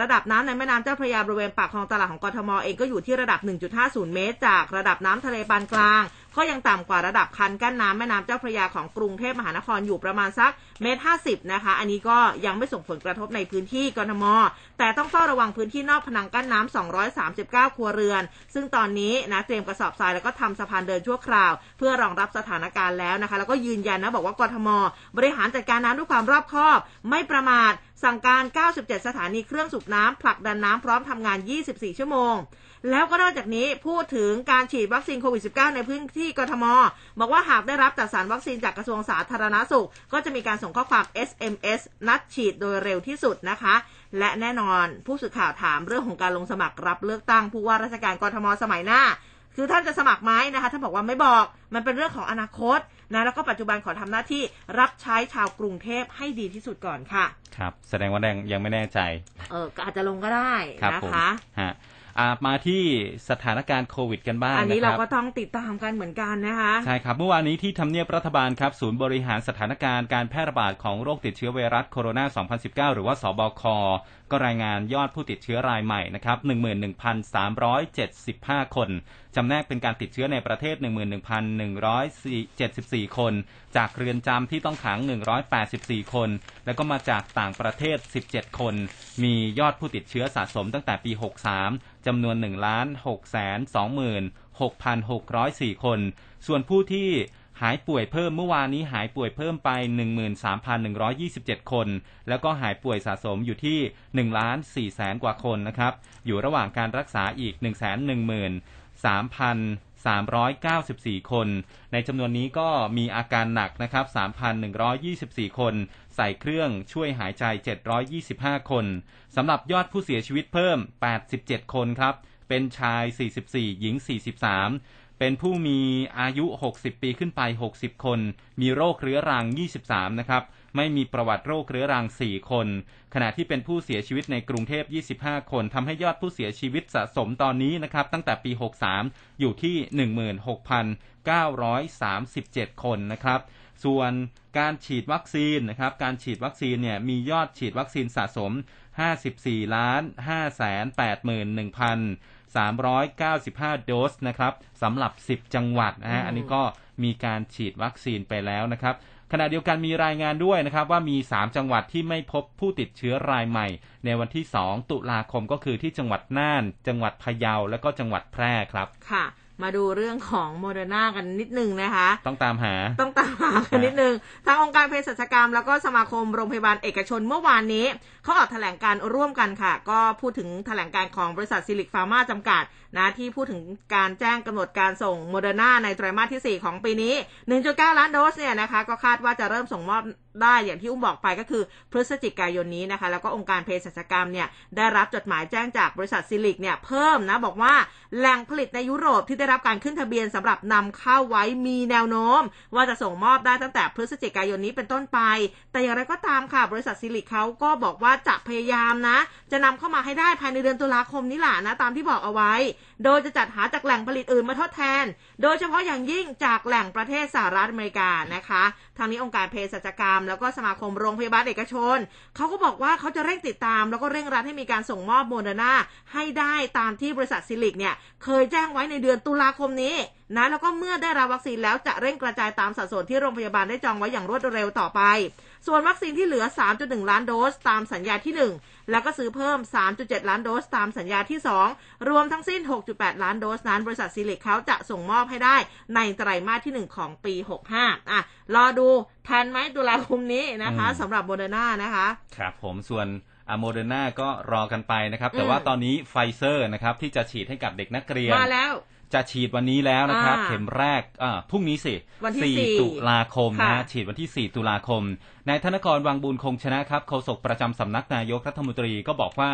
ระดับน้ำในแม่น้ำเจ้าพระยาบริเวณปากคลองตลาดของกทมเองก็อยู่ที่ระดับ 1.50 เมตร จากระดับน้ำทะเลปานกลาง ก็ยังต่ำกว่าระดับคันกั้นน้ำแม่น้ำเจ้าพระยาของกรุงเทพมหานครอยู่ประมาณสักเมตรห้าสิบนะคะ อันนี้ก็ยังไม่ส่งผลกระทบในพื้นที่กรทม แต่ต้องเฝ้าระวังพื้นที่นอกผนังกั้นน้ำ239 ครัวเรือน ซึ่งตอนนี้นะเตรียมกระสอบทรายแล้วก็ทำสะพานเดินชั่วคราว เพื่อรองรับสถานการณ์แล้วนะคะ แล้วก็ยืนยันนะบอกว่ากรทม บริหารจัดการน้ำด้วยความรอบคอบไม่ประมาท สั่งการ 97 สถานีเครื่องสูบน้ำผลักดันน้ำพร้อมทำงาน 24 ชั่วโมง แล้วก็นอกจากนี้พูดถึงการฉีดวัคซีนโควิด -19 ในพื้นที่กทม บอกว่าหากได้รับจัดสรรวัคซีนจากกระทรวงสาธารณาสุข ก็จะมีการส่งข้อความ SMS นัดฉีดโดยเร็วที่สุดนะคะ และแน่นอนผู้สื่อข่าวถามเรื่องของการลงสมัครรับเลือกตั้งผู้ว่าราชการกทมสมัยหน้าคือท่านจะสมัครไหมนะคะท่านบอกว่าไม่บอก มันเป็นเรื่องของอนาคต นะแล้วก็ปัจจุบันขอทำหน้าที่รับใช้ชาวกรุงเทพให้ดีที่สุดก่อนค่ะ ครับ แสดงว่าแดงยังไม่แน่ใจ เออก็อาจจะลงก็ได้ครับนะผมคะฮะอ่ามาที่สถานการณ์โควิดกันบ้างอันนี้นะคเรารับก็ต้องติดตามกันเหมือนกันนะคะใช่ครับเมื่อวานนี้ที่ทำเนียบรัฐบาลครับ ศูนย์บริหารสถานการณ์การแพร่ระบาดของโรคติดเชื้อไวรัสโคโรนา 2019 หรือว่าสบค ก็รายงานยอดผู้ติดเชื้อรายใหม่นะครับ11,375 คน จำแนกเป็นการติดเชื้อในประเทศ 11,174 คน จากเรือนจำที่ต้องขัง 184 คน แล้วก็มาจากต่างประเทศ 17 คน มียอดผู้ติดเชื้อสะสมตั้งแต่ปี 63 จำนวน 1 6 2 6,604 คน ส่วนผู้ที่ หายป่วยเพิ่มเมื่อวานนี้หายป่วยเพิ่มไป 13,127 คน แล้วก็หายป่วยสะสมอยู่ที่1ล้าน4แสนกว่าคนนะครับ อยู่ระหว่างการรักษาอีก 1 1 3 394 คน ในจำนวนนี้ก็มีอาการหนักนะครับ 3,124 คน ใส่เครื่องช่วยหายใจ 725 คน สำหรับยอดผู้เสียชีวิตเพิ่ม 87 คนครับ เป็นชาย 44 หญิง 43 เป็นผู้มีอายุ 60 ปีขึ้นไป 60 คน มีโรคเรื้อรัง 23 นะครับ ไม่มีประวัติโรคเรื้อรัง 4 คน ขณะที่เป็นผู้เสียชีวิตในกรุงเทพ 25 คน ทำให้ยอดผู้เสียชีวิตสะสมตอนนี้นะครับ ตั้งแต่ปี 63 อยู่ที่ 16,937 คนนะครับ ส่วนการฉีดวัคซีนนะครับ การฉีดวัคซีนเนี่ย มียอดฉีดวัคซีนสะสม 54ล้าน5 8 1 0 0 0 395 โดสนะครับสำหรับ 10 จังหวัดนะฮะอันนี้ก็มีการฉีดวัคซีนไปแล้วนะครับขณะเดียวกันมีรายงานด้วยนะครับว่ามี 3 จังหวัดที่ไม่พบผู้ติดเชื้อรายใหม่ ในวันที่ 2 ตุลาคมก็คือที่จังหวัดน่าน จังหวัดพะเยาและก็จังหวัดแพร่ครับค่ะ มาดูเรื่องของโมเดอร์นากันนิดนึงนะคะ ต้องตามหาต้องตามหากันนิดนึงทางองค์การเภสัชกรรม แล้วก็สมาคมโรงพยาบาลเอกชนเมื่อวานนี้เขาออกแถลงการณ์ร่วมกันค่ะ ก็พูดถึงแถลงการณ์ของบริษัทซิลลิคฟาร์มาจำกัดนะที่พูดถึงการแจ้งกำหนดการส่งโมเดอร์นาในไตรมาสที่ 4 ของปีนี้ 1.9 ล้านโดสเนี่ยนะคะก็คาดว่าจะเริ่มส่งมอบได้อย่างที่อุ้มบอกไปก็คือพฤศจิกายนนี้นะคะ แล้วก็องค์การเภสัชกรรมเนี่ยได้รับจดหมายแจ้งจากบริษัทซิลลิคเนี่ยเพิ่มนะบอกว่าแหล่งผลิตในยุโรปที่ได้รับการขึ้นทะเบียนสำหรับนำเข้าไว้มีแนวโน้ม ว่าจะส่งมอบได้ตั้งแต่พฤศจิกายนนี้เป็นต้นไป แต่อย่างไรก็ตามค่ะบริษัทซิลลิคเขาก็บอกว่าจะพยายามนะ จะนำเข้ามาให้ได้ภายในเดือนตุลาคมนี้แหละนะตามที่บอกเอาไว้ โดยจะจัดหาจากแหล่งผลิตอื่นมาทดแทน โดยเฉพาะอย่างยิ่งจากแหล่งประเทศสหรัฐอเมริกานะคะ ทางนี้องค์การเภสัชกรรม แล้วก็สมาคมโรงพยาบาลเอกชนเขาก็บอกว่าเขาจะเร่งติดตาม แล้วก็เร่งรัดให้มีการส่งมอบโมเดอร์นาให้ได้ตามที่บริษัทซิลลิคเนี่ยเคยแจ้งไว้ในเดือนตุลาคมนี้นะแล้วก็เมื่อได้รับวัคซีนแล้วจะเร่งกระจายตามสัดส่วนที่โรงพยาบาลได้จองไว้อย่างรวดเร็วต่อไป ส่วนวัคซีนที่เหลือ 3.1 ล้านโดสตามสัญญาที่ 1 แล้วก็ซื้อเพิ่ม 3.7 ล้านโดสตามสัญญาที่ 2 รวมทั้งสิ้น 6.8 ล้านโดสนั้น บริษัทซิลลิคเขาจะส่งมอบให้ได้ในไตรมาสที่ 1 ของปี 65 อะ รอดูทันไหมตุลาคมนี้นะคะอืมสำหรับโมเดอร์นานะคะ ครับผมส่วนโมเดอร์นาก็รอกันไปนะครับ แต่อืมว่าตอนนี้ไฟเซอร์นะครับที่จะฉีดให้กับเด็กนักเรียนมาแล้ว จะฉีดวันนี้แล้วนะครับอ่าเข็มแรกอ่าพรุ่งนี้สิวันที่สี่4ตุลาคมนะค่ะฮะฉีดวันที่ 4 ตุลาคม นายธนกรวังบุญคงชนะครับโฆษกประจำสำนักนายกรัฐมนตรีก็บอกว่า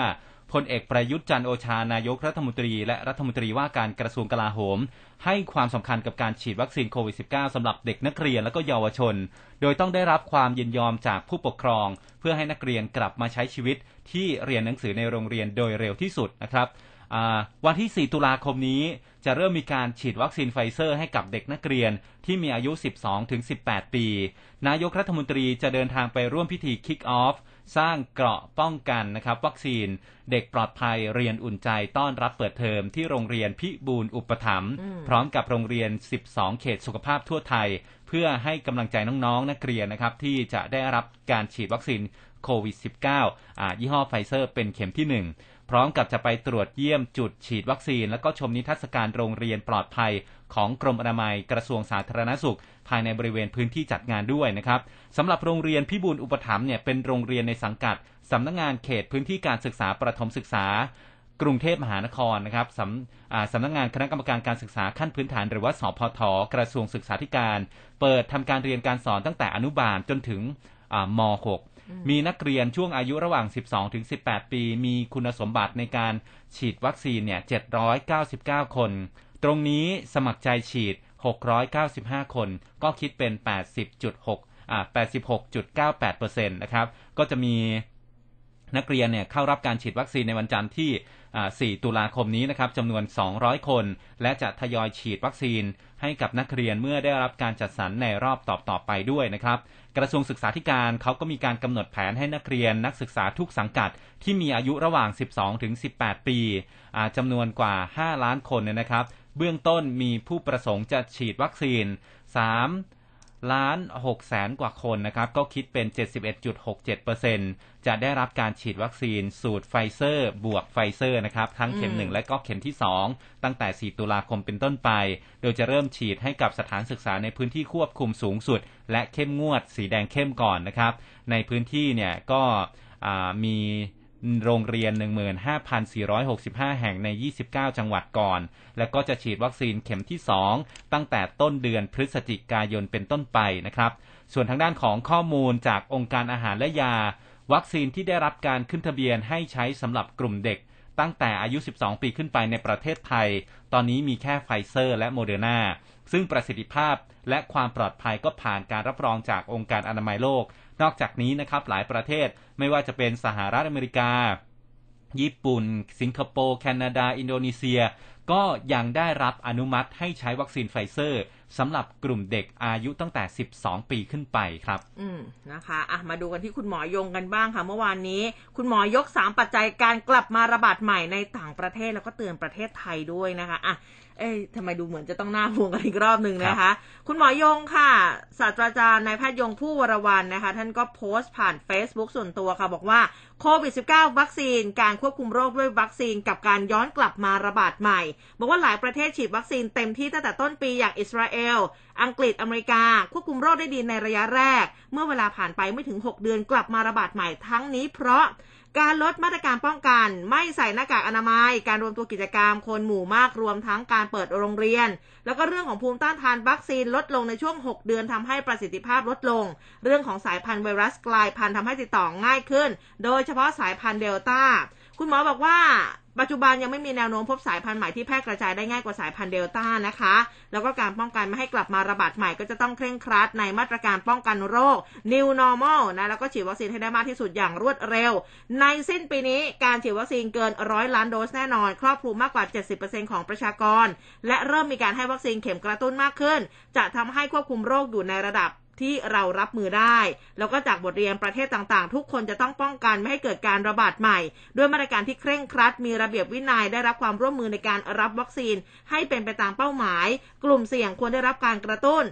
พลเอกประยุทธ์จันทร์โอชานายกรัฐมนตรี และรัฐมนตรีว่าการกระทรวงกลาโหม ให้ความสำคัญกับการฉีดวัคซีนโควิด -19 สำหรับเด็กนักเรียนและก็เยาวชน โดยต้องได้รับความยินยอมจากผู้ปกครอง เพื่อให้นักเรียนกลับมาใช้ชีวิตที่เรียนหนังสือในโรงเรียนโดยเร็วที่สุดนะครับอ่าวันที่ 4 ตุลาคมนี้ จะเริ่มมีการฉีดวัคซีนไฟเซอร์ให้กับเด็กนักเรียนที่มีอายุ 12 ถึง 18 ปี นายกรัฐมนตรีจะเดินทางไปร่วมพิธี Kick Off สร้างเกราะป้องกันนะครับวัคซีนเด็กปลอดภัยเรียนอุ่นใจต้อนรับเปิดเทอมที่โรงเรียนพิบูลอุปถัมภ์อืมพร้อมกับโรงเรียน 12 เขตสุขภาพทั่วไทย เพื่อให้กำลังใจน้องๆ นักเรียนนะครับที่จะได้รับการฉีดวัคซีนโควิด -19 อ่ายี่ห้อไฟเซอร์เป็นเข็มที่ 1 พร้อมกับจะไปตรวจเยี่ยมจุดฉีดวัคซีน แล้วก็ชมนิทรรศการโรงเรียนปลอดภัยของกรมอนามัยกระทรวงสาธารณสุข ภายในบริเวณพื้นที่จัดงานด้วยนะครับสำหรับโรงเรียนพิบูลอุปถัมภ์เนี่ยเป็นโรงเรียนในสังกัดสำนักงานเขตพื้นที่การศึกษาประถมศึกษากรุงเทพมหานครนะครับสำสำนักงานคณะกรรมการการศึกษาขั้นพื้นฐาน หรือว่าสพทกระทรวงศึกษาธิการ เปิดทำการเรียนการสอนตั้งแต่อนุบาลจนถึงม .6 มีนักเรียนช่วงอายุระหว่าง 12 ถึง 18 ปี มีคุณสมบัติในการฉีดวัคซีนเนี่ย 799 คน ตรงนี้สมัครใจฉีด 695 คน ก็คิดเป็น 80.6 อ่า 86.98%นะครับ ก็จะมีนักเรียนเนี่ยเข้ารับการฉีดวัคซีนในวันจันทร์ที่ 4 ตุลาคมนี้นะครับจำนวน 200 คน และจะทยอยฉีดวัคซีน ให้กับนักเรียนเมื่อได้รับการจัดสรรในรอบต่อต่อๆไปด้วยนะครับ กระทรวงศึกษาธิการเขาก็มีการกำหนดแผนให้นักเรียนนักศึกษาทุกสังกัด ที่มีอายุระหว่าง 12 ถึง 18 ปีอ่าจำนวนกว่า 5 ล้านคนเนี่ยนะครับ เบื้องต้นมีผู้ประสงค์จะฉีดวัคซีน 3 ล้าน6แสนกว่าคนนะครับก็คิดเป็น 71.67%จะได้รับการฉีดวัคซีนสูตรไฟเซอร์บวกไฟเซอร์นะครับทั้งเข็มอืม1และก็เข็มที่ 2 ตั้งแต่ 4 ตุลาคมเป็นต้นไป โดยจะเริ่มฉีดให้กับสถานศึกษาในพื้นที่ควบคุมสูงสุด และเข้มงวดสีแดงเข้มก่อนนะครับ ในพื้นที่เนี่ยก็อ่ามี โรงเรียน 15,465 แห่งใน 29 จังหวัดก่อน แล้วก็จะฉีดวัคซีนเข็มที่ 2 ตั้งแต่ต้นเดือนพฤศจิกายนเป็นต้นไปนะครับ ส่วนทางด้านของข้อมูลจากองค์การอาหารและยา วัคซีนที่ได้รับการขึ้นทะเบียนให้ใช้สำหรับกลุ่มเด็ก ตั้งแต่อายุ 12 ปีขึ้นไปในประเทศไทย ตอนนี้มีแค่ไฟเซอร์และโมเดอร์นาซึ่งประสิทธิภาพและความปลอดภัยก็ผ่านการรับรองจากองค์การอนามัยโลก นอกจากนี้นะครับหลายประเทศไม่ว่าจะเป็นสหรัฐอเมริกา ญี่ปุ่น สิงคโปร์ แคนาดา อินโดนีเซีย ก็ยังได้รับอนุมัติให้ใช้วัคซีนไฟเซอร์สำหรับกลุ่มเด็กอายุตั้งแต่ 12 ปีขึ้นไปครับ อืมนะคะอะมาดูกันที่คุณหมอยงกันบ้างค่ะ เมื่อวานนี้ คุณหมอยก 3 ปัจจัยการกลับมาระบาดใหม่ในต่างประเทศแล้วก็เตือนประเทศไทยด้วยนะคะอะเอ้ยทำไมดูเหมือนจะต้องน่าห่วงกันอีกรอบหนึ่งนะคะ คุณหมอยงค่ะ ศาสตราจารย์นายแพทย์ยงผู้วรวันนะคะ ท่านก็โพสต์ผ่าน Facebook ส่วนตัวค่ะ บอกว่าโควิด -19 วัคซีน การควบคุมโรคด้วยวัคซีนกับการย้อนกลับมาระบาดใหม่ บอกว่าหลายประเทศฉีดวัคซีนเต็มที่ตั้งแต่ต้นปีอย่างอิสราเอล อังกฤษอเมริกา ควบคุมโรคได้ดีในระยะแรก เมื่อเวลาผ่านไปไม่ถึง 6 เดือนกลับมาระบาดใหม่ทั้งนี้เพราะการลดมาตรการป้องกัน ไม่ใส่หน้ากากอนามัย การรวมตัวกิจกรรมคนหมู่มากรวมทั้งการเปิดโรงเรียน แล้วก็เรื่องของภูมิต้านทานวัคซีนลดลงในช่วง 6 เดือนทำให้ประสิทธิภาพลดลง เรื่องของสายพันธุ์ไวรัสกลายพันธุ์ทำให้ติดต่อง่ายขึ้น โดยเฉพาะสายพันธุ์เดลต้าคุณหมอบอกว่า ปัจจุบันยังไม่มีแนวโน้มพบสายพันธุ์ใหม่ที่แพร่กระจายได้ง่ายกว่าสายพันธุ์เดลต้านะคะ แล้วก็การป้องกันไม่ให้กลับมาระบาดใหม่ก็จะต้องเคร่งครัดในมาตรการป้องกันโรค New Normal นะแล้วก็ฉีดวัคซีนให้ได้มากที่สุดอย่างรวดเร็ว ในสิ้นปีนี้การฉีดวัคซีนเกินร้อยล้านโดสแน่นอน ครอบคลุมมากกว่า 70%ของประชากร และเริ่มมีการให้วัคซีนเข็มกระตุ้นมากขึ้น จะทำให้ควบคุมโรคอยู่ในระดับ ที่เรารับมือได้ แล้วก็จากบทเรียนประเทศต่างๆ ทุกคนจะต้องป้องกันไม่ให้เกิดการระบาดใหม่ ด้วยมาตรการที่เคร่งครัด มีระเบียบวินัยได้รับความร่วมมือในการรับวัคซีน ให้เป็นไปตามเป้าหมาย กลุ่มเสี่ยงควรได้รับการกระตุ้น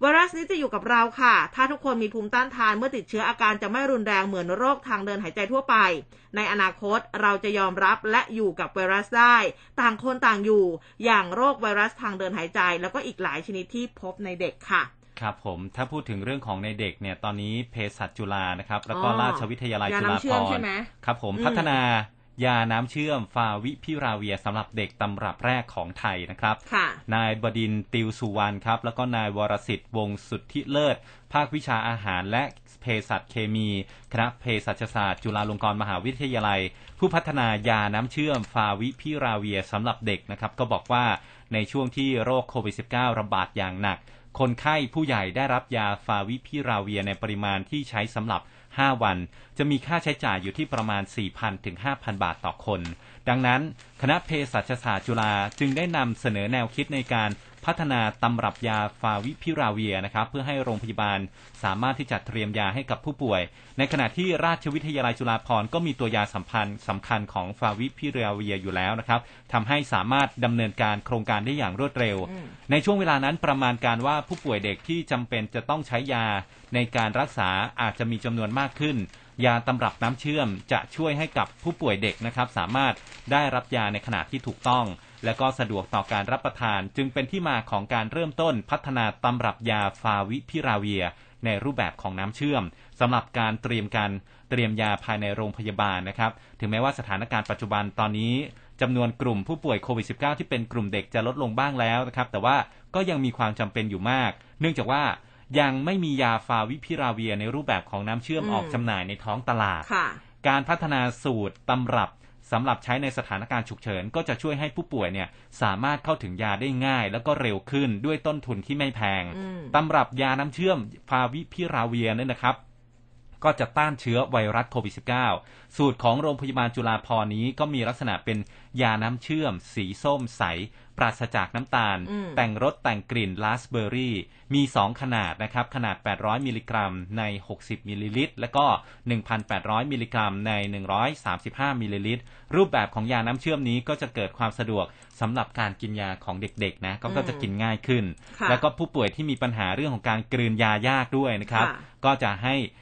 ไวรัสนี้จะอยู่กับเราค่ะ ถ้าทุกคนมีภูมิต้านทานเมื่อติดเชื้ออาการจะไม่รุนแรงเหมือนโรคทางเดินหายใจทั่วไป ในอนาคตเราจะยอมรับและอยู่กับไวรัสได้ ต่างคนต่างอยู่ อย่างโรคไวรัสทางเดินหายใจ แล้วก็อีกหลายชนิดที่พบในเด็กค่ะ ครับผมถ้าพูดถึงเรื่องของในเด็กเนี่ยตอนนี้เภสัชจุฬานะครับ แล้วก็อ๋อราชวิทยาลัยยาจุฬาน้ำเชื่ภอมรใช่ไหมณ์ครับผมอืม พัฒนายาน้ำเชื่อมฟาวิพิราเวียสำหรับเด็กตำรับแรกของไทยนะครับ ค่ะ นายบดินทร์ติวสุวรรณครับ แล้วก็นายวรสิทธิ์วงศ์สุทธิเลิศ ภาควิชาอาหารและเภสัชเคมี คณะเภสัชศาสตร์ จุฬาลงกรณ์มหาวิทยาลัย ผู้พัฒนายาน้ำเชื่อมฟาวิพิราเวียสำหรับเด็กนะครับ ก็บอกว่าในช่วงที่โรคโควิด -19 ระบาดอย่างหนัก คนไข้ผู้ใหญ่ได้รับยาฟาวิพิราเวียในปริมาณที่ใช้สำหรับ 5 วัน จะมีค่าใช้จ่ายอยู่ที่ประมาณ 4,000 ถึง 5,000 บาทต่อคน ดังนั้น คณะเภสัชศาสตร์จุฬาจึงได้นำเสนอแนวคิดในการ พัฒนาตำรับยาฟาวิพิราเวียนะครับเพื่อให้โรงพยาบาลสามารถที่จะเตรียมยาให้กับผู้ป่วย ในขณะที่ราชวิทยาลัยจุฬาภรณ์ก็มีตัวยาสัมพันธ์สำคัญของฟาวิพิราเวียอยู่แล้วนะครับทำให้สามารถดำเนินการโครงการได้อย่างรวดเร็วอืมในช่วงเวลานั้นประมาณการว่าผู้ป่วยเด็กที่จำเป็นจะต้องใช้ยาในการรักษาอาจจะมีจำนวนมากขึ้นยาตำรับน้ำเชื่อมจะช่วยให้กับผู้ป่วยเด็กนะครับ สามารถได้รับยาในขนาดที่ถูกต้อง และก็สะดวกต่อการรับประทาน จึงเป็นที่มาของการเริ่มต้นพัฒนาตำรับยาฟาวิพิราเวีย ในรูปแบบของน้ำเชื่อมสำหรับการเตรียมการเตรียมยาภายในโรงพยาบาลนะครับ ถึงแม้ว่าสถานการณ์ปัจจุบันตอนนี้จำนวนกลุ่มผู้ป่วยโควิด -19 ที่เป็นกลุ่มเด็กจะลดลงบ้างแล้วนะครับ แต่ว่าก็ยังมีความจำเป็นอยู่มาก เนื่องจากว่ายังไม่มียาฟาวิพิราเวียในรูปแบบของน้ำเชื่อมอืมออกจำหน่ายในท้องตลาดค่ะการพัฒนาสูตรตำรับ สำหรับใช้ในสถานการณ์ฉุกเฉิน ก็จะช่วยให้ผู้ป่วยเนี่ยสามารถเข้าถึงยาได้ง่าย แล้วก็เร็วขึ้นด้วยต้นทุนที่ไม่แพงอืมตำรับยาน้ำเชื่อมฟาวิพิราเวียร์เนี่ยนะครับ ก็จะต้านเชื้อไวรัสโควิด -19 สูตรของโรงพยาบาลจุฬาภรณ์นี้ก็มีลักษณะเป็นยาน้ำเชื่อม สีส้มใส ปราศจากน้ำตาลอืมแต่งรสแต่งกลิ่นราสป์เบอร์รี่ มี 2 ขนาดนะครับ ขนาด 800 มิลลิกรัมใน 60 มิลลิลิตร และก็ 1,800 มิลลิกรัมใน 135 มิลลิลิตร รูปแบบของยาน้ำเชื่อมนี้ก็จะเกิดความสะดวกสำหรับการกินยาของเด็กๆนะก็ก็จะกินง่ายขึ้นค่ะแล้วก็ผู้ป่วยที่มีปัญหาเรื่องของการกลืนยายากด้วยนะครับค่ะก็จะให้อ่า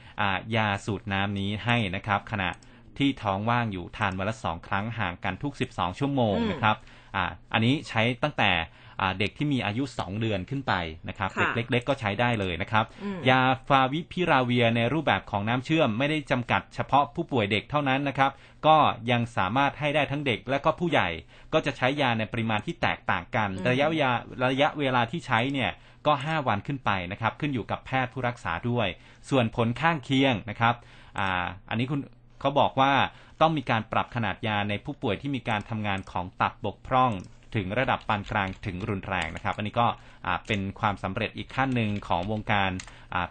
ยาสูตรน้ำนี้ให้นะครับ ขณะที่ท้องว่างอยู่ทานวันละสองครั้งห่างกันทุก 12 ชั่วโมงอืมนะครับอ่าอันนี้ใช้ตั้งแต่อ่าเด็กที่มีอายุ 2 เดือนขึ้นไปนะครับค่ะเด็กเล็ก ๆ ก็ใช้ได้เลยนะครับอืมยาฟาวิพิราเวียในรูปแบบของน้ำเชื่อมไม่ได้จำกัดเฉพาะผู้ป่วยเด็กเท่านั้นนะครับ ก็ยังสามารถให้ได้ทั้งเด็กและก็ผู้ใหญ่ก็จะใช้ยาในปริมาณที่แตกต่างกันอืมระยะยาระยะเวลาที่ใช้เนี่ยก็ 5 วันขึ้นไปนะครับ ขึ้นอยู่กับแพทย์ผู้รักษาด้วย ส่วนผลข้างเคียงนะครับอ่าอันนี้คุณเขาบอกว่าต้องมีการปรับขนาดยาในผู้ป่วยที่มีการทำงานของตับบกพร่องถึงระดับปานกลางถึงรุนแรงนะครับ อันนี้ก็เป็นความสำเร็จอีกขั้นหนึ่งของวงการ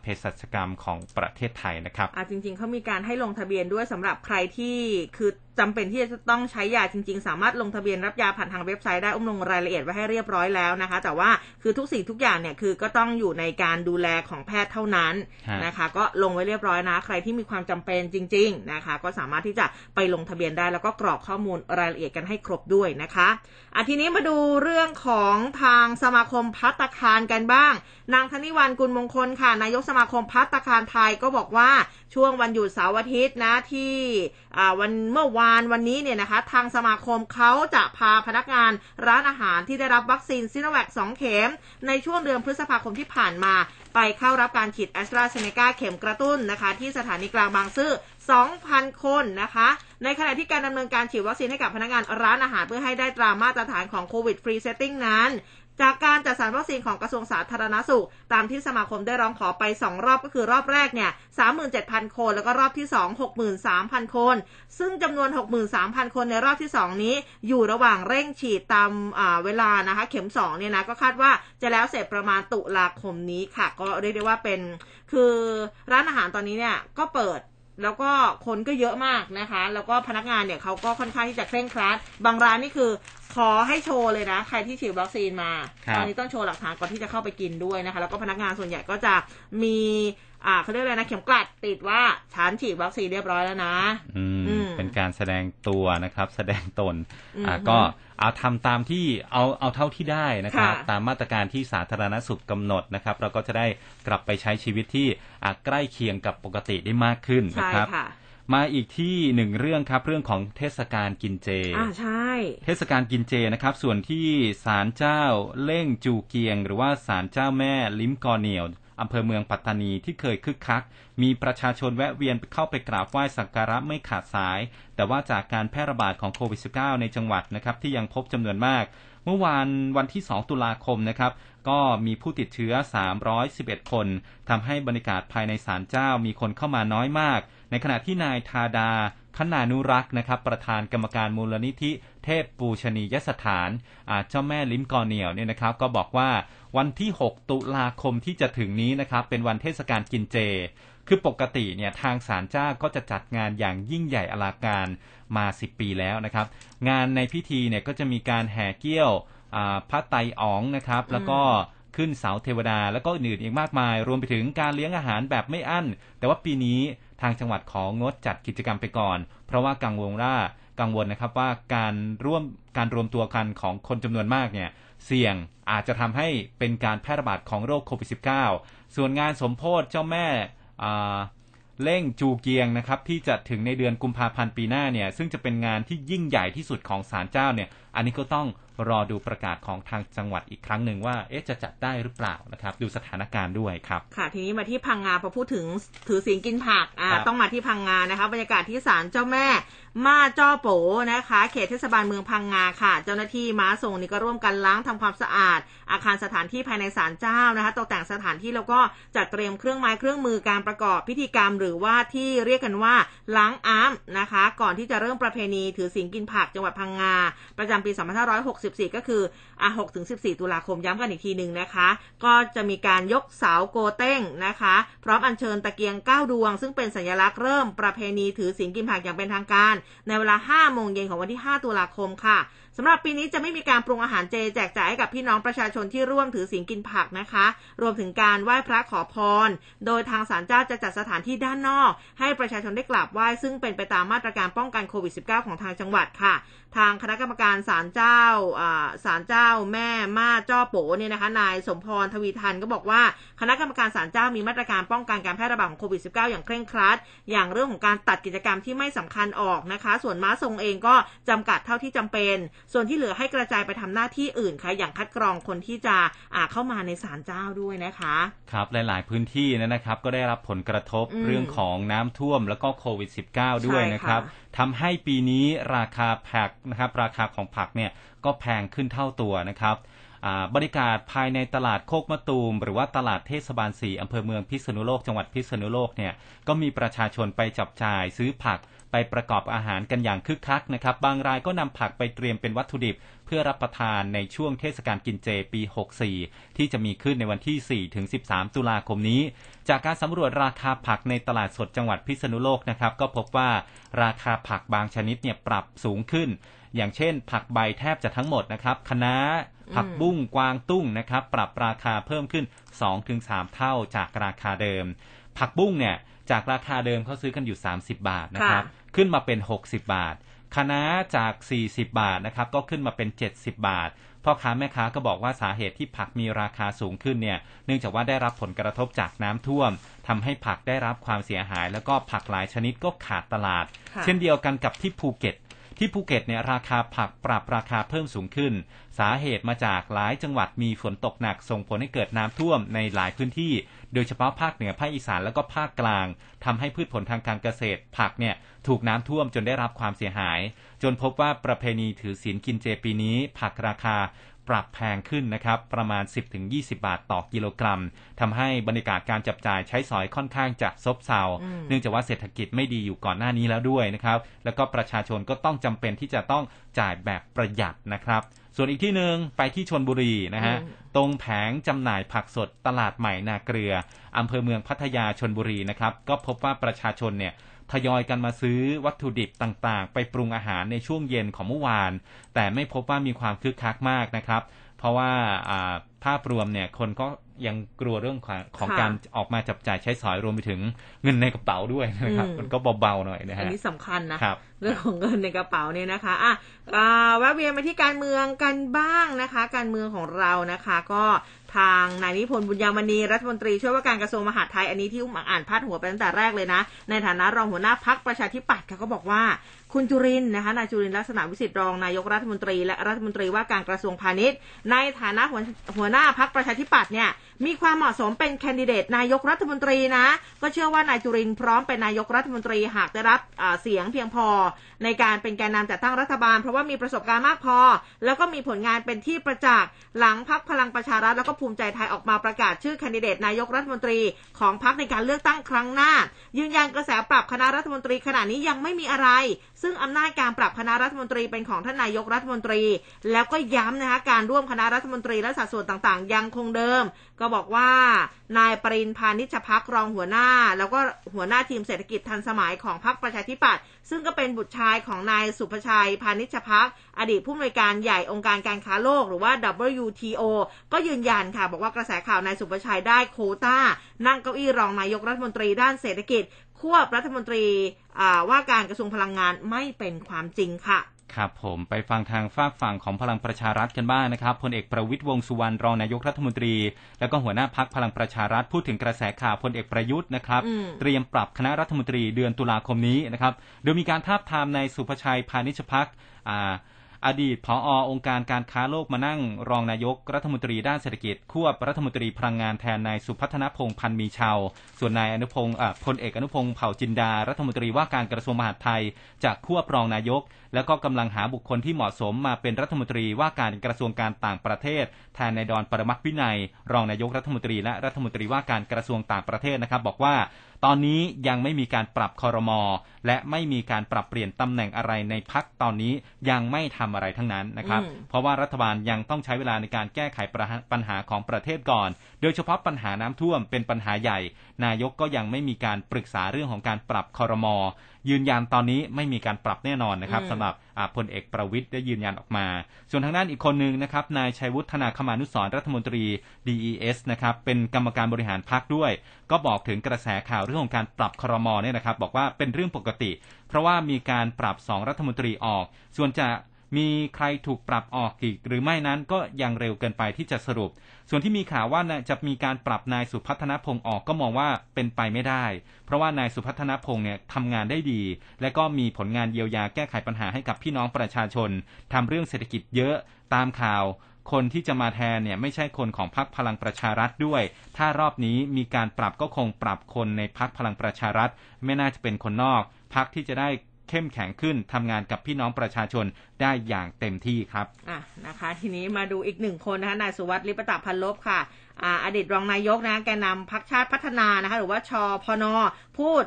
เภสัชกรรมของประเทศไทยนะครับอ่าจริงๆเขามีการให้ลงทะเบียนด้วยสำหรับใครที่คือจำเป็นที่จะต้องใช้ยาจริง ๆ สามารถลงทะเบียนรับยาผ่านทางเว็บไซต์ได้อุ้มลงรายละเอียดไว้ให้เรียบร้อยแล้วนะคะ แต่ว่าคือทุกสิ่งทุกอย่างเนี่ยคือก็ต้องอยู่ในการดูแลของแพทย์เท่านั้นฮะนะคะ ก็ลงไว้เรียบร้อยนะ ใครที่มีความจำเป็นจริง ๆนะคะ ก็สามารถที่จะไปลงทะเบียนได้แล้วก็กรอกข้อมูลรายละเอียดกันให้ครบด้วยนะคะอะทีนี้มาดูเรื่องของทางสมาคมพัตตาคารกันบ้าง นางธนิวันกุลมงคลค่ะนายยกสมาคมพัตตาคารไทยก็บอกว่าช่วงวันหยุดเสาร์อาทิตย์นะที่วันเมื่อวานวันนี้เนี่ยนะคะ ทางสมาคมเขาจะพาพนักงานร้านอาหารที่ได้รับวัคซีนซิโนแวค2เข็ม ในช่วงเดือนพฤษภาคมที่ผ่านมา ไปเข้ารับการฉีดแอสตราเซเนกาเข็มกระตุ้นนะคะ ที่สถานีกลางบางซื่อ2,000 คนนะคะ ในขณะที่การดำเนินการฉีดวัคซีนให้กับพนักงานร้านอาหารเพื่อให้ได้ตรามาตรฐานของ COVID Free Setting นั้น จากการจัดสรรวัคซีนของกระทรวงสาธารณสุข ตามที่สมาคมได้ร้องขอไป 2 รอบก็คือรอบแรกเนี่ย37,000 คน แล้วก็รอบที่ 2 63,000 คน ซึ่งจำนวน 63,000 คนในรอบที่ 2 นี้อยู่ระหว่างเร่งฉีดตามเวลานะคะ เข็ม 2 เนี่ยนะก็คาดว่าจะแล้วเสร็จประมาณตุลาคมนี้ค่ะ ก็เรียกได้ว่าเป็นคือร้านอาหารตอนนี้เนี่ยก็เปิด แล้วก็คนก็เยอะมากนะคะ แล้วก็พนักงานเนี่ยเขาก็ค่อนข้างที่จะเคร่งครัด บางร้านนี่คือขอให้โชว์เลยนะ ใครที่ฉีดวัคซีนมาครับตอนนี้ต้องโชว์หลักฐานก่อนที่จะเข้าไปกินด้วยนะคะ แล้วก็พนักงานส่วนใหญ่ก็จะมีอ่าเขาเรียกอะไรนะเข็มกลัดติดว่าฉันฉีดวัคซีนเรียบร้อยแล้วนะ อืมอืมเป็นการแสดงตัวนะครับ แสดงตนอืมอ่าก็ เอาทำตามที่เอาเอาเท่าที่ได้นะครับค่ะตามมาตรการที่สาธารณสุขกำหนดนะครับ เราก็จะได้กลับไปใช้ชีวิตที่อ่าใกล้เคียงกับปกติได้มากขึ้นนะใช่ครับค่ะมาอีกที่หนึ่งเรื่องครับเรื่องของเทศกาลกินเจอ่าใช่ เทศกาลกินเจนะครับ ส่วนที่ศาลเจ้าเล่งจูเกียง หรือว่าศาลเจ้าแม่ลิ้มกอเหนียว อำเภอเมืองปัตตานีที่เคยคึกคัก มีประชาชนแวะเวียนเข้าไปกราบไหว้สักการะไม่ขาดสาย แต่ว่าจากการแพร่ระบาดของโควิด -19 ในจังหวัดนะครับที่ยังพบจำนวนมากเมื่อวานวันที่ 2 ตุลาคมนะครับ ก็มีผู้ติดเชื้อ 311 คนทำให้บรรยากาศภายในศาลเจ้ามีคนเข้ามาน้อยมาก ในขณะที่นายทาดา คณานุรักษ์นะครับ ประธานกรรมการมูลนิธิเทพปูชนียสถานอ่าเจ้าแม่ลิ้มกอเหนียวเนี่ยนะครับ ก็บอกว่าวันที่ 6 ตุลาคมที่จะถึงนี้นะครับ เป็นวันเทศกาลกินเจ คือปกติเนี่ยทางศาลเจ้าก็จะจัดงานอย่างยิ่งใหญ่อลังการมา 10 ปีแล้วนะครับ งานในพิธีเนี่ยก็จะมีการแห่เกี้ยวอ่าพระไตรอ๋องนะครับ แล้วก็ขึ้นเสาเทวดา แล้วก็อื่นๆอีกมากมาย รวมไปถึงการเลี้ยงอาหารแบบไม่อั้น แต่ว่าปีนี้ ทางจังหวัดของงดจัดกิจกรรมไปก่อน เพราะว่ากังวลว่ากังวลนะครับว่าการร่วมการรวมตัวกันของคนจำนวนมากเนี่ยเสี่ยงอาจจะทำให้เป็นการแพร่ระบาดของโรคโควิด -19 ส่วนงานสมโพธิเจ้าแม่เล่งจูเกียงนะครับที่จะถึงในเดือนกุมภาพันธ์ปีหน้าเนี่ยซึ่งจะเป็นงานที่ยิ่งใหญ่ที่สุดของศาลเจ้าเนี่ยอันนี้ก็ต้อง รอดูประกาศของทางจังหวัดอีกครั้งหนึ่งว่าเอ๊ะจะจัดได้หรือเปล่านะครับ ดูสถานการณ์ด้วยครับ ค่ะ ทีนี้มาที่พังงาพอพูดถึงถือศีลกินผักอ่าครับต้องมาที่พังงานะคะบรรยากาศที่ศาลเจ้าแม่มาจ้อโปนะคะ เขตเทศบาลเมืองพังงาค่ะ เจ้าหน้าที่ม้าทรงนี่ก็ร่วมกันล้างทำความสะอาด อาคารสถานที่ภายในศาลเจ้านะคะ ตกแต่งสถานที่แล้วก็จัดเตรียมเครื่องไม้เครื่องมือการประกอบพิธีกรรม หรือว่าที่เรียกกันว่าล้างอ้ามนะคะ ก่อนที่จะเริ่มประเพณีถือศีลกินผักจังหวัดพังงา ประจำปี2564 ก็คืออะ6ถึง14 ตุลาคมย้ำกันอีกทีหนึ่งนะคะ ก็จะมีการยกเสาโกเต้งนะคะ พร้อมอัญเชิญตะเกียง9ดวง ซึ่งเป็นสัญลักษณ์เริ่มประเพณีถือศีลกินผักอย่างเป็นทางการในเวลา 5 โมงเย็นของวันที่ 5 ตุลาคมค่ะ สำหรับปีนี้จะไม่มีการปรุงอาหารเจแจกจ่ายให้กับพี่น้องประชาชนที่ร่วมถือศีลกินผักนะคะ รวมถึงการไหว้พระขอพร โดยทางศาลเจ้าจะจัดสถานที่ด้านนอก ให้ประชาชนได้กราบไหว้ซึ่งเป็นไปตามมาตรการป้องกันโควิด -19 ของทางจังหวัดค่ะ ทางคณะกรรมการศาลเจ้าอ่าศาลเจ้าแม่มาจ้อโปเนี่ยนะคะนายสมพรทวีทันก็บอกว่าคณะกรรมการศาลเจ้ามีมาตรการป้องกันการแพร่ระบาดของโควิด -19 อย่างเคร่งครัด อย่างเรื่องของการตัดกิจกรรมที่ไม่สำคัญออกนะคะ ส่วนม้าทรงเองก็จำกัดเท่าที่จำเป็นส่วนที่เหลือให้กระจายไปทำหน้าที่อื่นค่ะ อย่างคัดกรองคนที่จะอ่าเข้ามาในศาลเจ้าด้วยนะคะ ครับหลาย ๆ พื้นที่นะครับ ก็ได้รับผลกระทบอืมเรื่องของน้ำท่วมแล้วก็โควิด -19 ด้วยใช่ค่ะนะครับทำให้ปีนี้ราคาผักนะครับราคาของผักเนี่ยก็แพงขึ้นเท่าตัวนะครับอ่าบริการภายในตลาดโคกมะตูม หรือว่าตลาดเทศบาล4อำเภอเมืองพิษณุโลกจังหวัดพิษณุโลกเนี่ยก็มีประชาชนไปจับจ่ายซื้อผัก ไปประกอบอาหารกันอย่างคึกคักนะครับ บางรายก็นำผักไปเตรียมเป็นวัตถุดิบ เพื่อรับประทานในช่วงเทศกาลกินเจปี 64 ที่จะมีขึ้นในวันที่ 4 ถึง 13 ตุลาคมนี้ จากการสำรวจราคาผักในตลาดสดจังหวัดพิษณุโลกนะครับ ก็พบว่าราคาผักบางชนิดเนี่ยปรับสูงขึ้น อย่างเช่น ผักใบแทบจะทั้งหมดนะครับคะน้าผักบุ้งกวางตุ้งนะครับ ปรับราคาเพิ่มขึ้น 2-3 เท่าจากราคาเดิม ผักบุ้งเนี่ย จากราคาเดิมเขาซื้อกันอยู่ 30 บาทนะครับค่ะขึ้นมาเป็น 60 บาทคะน้าจาก 40 บาทนะครับ ก็ขึ้นมาเป็น 70 บาท พ่อค้าแม่ค้าก็บอกว่าสาเหตุที่ผักมีราคาสูงขึ้นเนี่ย เนื่องจากว่าได้รับผลกระทบจากน้ำท่วมทำให้ผักได้รับความเสียหาย แล้วก็ผักหลายชนิดก็ขาดตลาดค่ะเช่นเดียวกันกับที่ภูเก็ต ที่ภูเก็ตเนี่ยราคาผักปรับราคาเพิ่มสูงขึ้น สาเหตุมาจากหลายจังหวัดมีฝนตกหนักส่งผลให้เกิดน้ำท่วมในหลายพื้นที่ โดยเฉพาะภาคเหนือภาคอีสานแล้วก็ภาคกลางทำให้พืชผลทางการเกษตร ผักเนี่ยถูกน้ำท่วมจนได้รับความเสียหาย จนพบว่าประเพณีถือศีลกินเจปีนี้ ผักราคาปรับแพงขึ้นนะครับ ประมาณ 10-20 บาทต่อกิโลกรัมทำให้บรรยากาศการจับจ่ายใช้สอยค่อนข้างจะซบเซา เนื่องจากว่าเศรษฐกิจไม่ดีอยู่ก่อนหน้านี้แล้วด้วยนะครับ แล้วก็ประชาชนก็ต้องจำเป็นที่จะต้องจ่ายแบบประหยัดนะครับ ส่วนอีกที่หนึ่งไปที่ชนบุรีนะฮะอืมตรงแผงจำหน่ายผักสดตลาดใหม่นาเกลืออำเภอเมืองพัทยาชนบุรีนะครับ ก็พบว่าประชาชนเนี่ยทยอยกันมาซื้อวัตถุดิบต่างๆ ไปปรุงอาหารในช่วงเย็นของเมื่อวาน แต่ไม่พบว่ามีความคึกคักมากนะครับ เพราะว่าอ่าภาพรวมเนี่ยคนก็ ยังกลัวเรื่องของของค่ะการออกมาจับจ่ายใช้สอยรวมไปถึงเงินในกระเป๋าด้วยนะครับอืมมันก็เบาๆหน่อยนะอันฮะนี้สำคัญนะครับเรื่องของเงินในกระเป๋าเนี่ยนะคะอะอ่าแวะเวียนมาที่การเมืองกันบ้างนะคะ การเมืองของเรานะคะ ก็ทางนายนิพนธ์บุญยามณีรัฐมนตรีช่วยว่าการกระทรวงมหาดไทยอันนี้ที่อุ้มอ่านพาดหัวไปตั้งแต่แรกเลยนะ ในฐานะรองหัวหน้าพักประชาธิปัตย์ค่ะก็บอกว่าคุณจุรินทร์นะคะนายจุรินทร์ลักษณะวิสิทธิ์รองนายกรัฐมนตรีและรัฐมนตรีว่าการกระทรวงพาณิชย์ ในฐานะหัวหัวหน้าพักประชาธิปัตย์เนี่ย มีความเหมาะสมเป็นแคนดิเดตนายกรัฐมนตรีนะ ก็เชื่อว่านายจุรินพร้อมเป็นนายกรัฐมนตรีหากได้รับเสียงเพียงพอ ในการเป็นแกนนำจัดตั้งรัฐบาล เพราะว่ามีประสบการณ์มากพอ แล้วก็มีผลงานเป็นที่ประจักษ์หลังพักพลังประชารัฐแล้วก็ภูมิใจไทยออกมาประกาศชื่อแคนดิเดตนายกรัฐมนตรีของพักในการเลือกตั้งครั้งหน้า ยืนยันกระแสปรับคณะรัฐมนตรีขณะนี้ยังไม่มีอะไร ซึ่งอำนาจการปรับคณะรัฐมนตรีเป็นของท่านนายกรัฐมนตรี แล้วก็ย้ำนะคะการร่วมคณะรัฐมนตรีและสัดส่วนต่างๆ ยังคงเดิม ก็บอกว่านายปรินพานิชพักรองหัวหน้า แล้วก็หัวหน้าทีมเศรษฐกิจทันสมัยของพรรคประชาธิปัตย์ซึ่งก็เป็นบุตรชายของนายสุภชัยพานิชพักอดีตผู้อำนวยการใหญ่องค์การการค้าโลกหรือว่า WTO ก็ยืนยันค่ะ บอกว่ากระแสข่าวนายสุภชัยได้โคต้า นั่งเก้าอี้รองนายกรัฐมนตรีด้านเศรษฐกิจควบรัฐมนตรีว่าการกระทรวงพลังงานไม่เป็นความจริงค่ะ ครับผมไปฟังทางฝากฝั่งของพลังประชารัฐกันบ้างนะครับพลเอกประวิตยวงสุวรรณรองนายกรัฐมนตรี แล้วก็หัวหน้าพักพลังประชารัฐพูดถึงกระแสข่าวพลเอกประยุทธ์นะครับเตรียมปรับคณะรัฐมนตรีเดือนตุลาคมนี้นะครับโดยมีการทาบทามในสุภชัยพานิชพักอ อดีตผอองค์การการค้าโลกมานั่ง รองนายกรัฐมนตรีด้านเศรษฐกิจควบรัฐมนตรีพลังงานแทนนายสุพัฒนพงศ์พันมีชาว ส่วนนายอนุพงศ์พลเอกอนุพงศ์เผ่าจินดา รัฐมนตรีว่าการกระทรวงมหาดไทยจากควบรองนายก แล้วก็กำลังหาบุคคลที่เหมาะสมมาเป็นรัฐมนตรีว่าการกระทรวงการต่างประเทศ แทนนายดอนปรมักวินัย รองนายกรัฐมนตรีและรัฐมนตรีว่าการกระทรวงต่างประเทศนะครับ บอกว่า ตอนนี้ยังไม่มีการปรับคอรมอและไม่มีการปรับเปลี่ยนตำแหน่งอะไรในพักตอนนี้ยังไม่ทำอะไรทั้งนั้นนะครับ เพราะว่ารัฐบาลยังต้องใช้เวลาในการแก้ไขปัญหาของประเทศก่อน โดยเฉพาะปัญหาน้ำท่วมเป็นปัญหาใหญ่ นายกก็ยังไม่มีการปรึกษาเรื่องของการปรับคอรมอยืนยันตอนนี้ไม่มีการปรับแน่นอนนะครับสำหรับพลเอกประวิทย์ได้ยืนยันออกมา ส่วนทางด้านอีกคนหนึ่งนะครับนายชัยวุฒนาคมานุสรรัฐมนตรี DES นะครับเป็นกรรมการบริหารพรรคด้วย ก็บอกถึงกระแสข่าวเรื่องของการปรับครมเนี่ยนะครับบอกว่าเป็นเรื่องปกติ เพราะว่ามีการปรับสองรัฐมนตรีออก ส่วนจะ มีใครถูกปรับออกอีก หรือไม่นั้นก็ยังเร็วเกินไปที่จะสรุป ส่วนที่มีข่าวว่าจะมีการปรับนายสุพัฒนพงศ์ออกก็มองว่าเป็นไปไม่ได้ เพราะว่านายสุพัฒนพงศ์เนี่ยทำงานได้ดี และก็มีผลงานเยียวยาแก้ไขปัญหาให้กับพี่น้องประชาชนทำเรื่องเศรษฐกิจเยอะตามข่าวคนที่จะมาแทนเนี่ยไม่ใช่คนของพรรคพลังประชารัฐด้วย ถ้ารอบนี้มีการปรับก็คงปรับคนในพรรคพลังประชารัฐ ไม่น่าจะเป็นคนนอกพรรคที่จะได้ เข้มแข็งขึ้นทำงานกับพี่น้องประชาชนได้อย่างเต็มที่ครับอะนะคะ ทีนี้มาดูอีกหนึ่งคนนะคะนายสุวัสดิ์ลิปตาพันลบค่ะอ่าอดีตรองนายกนะแกนนาพักชาติพัฒนานะคะ หรือว่าชอพนพูด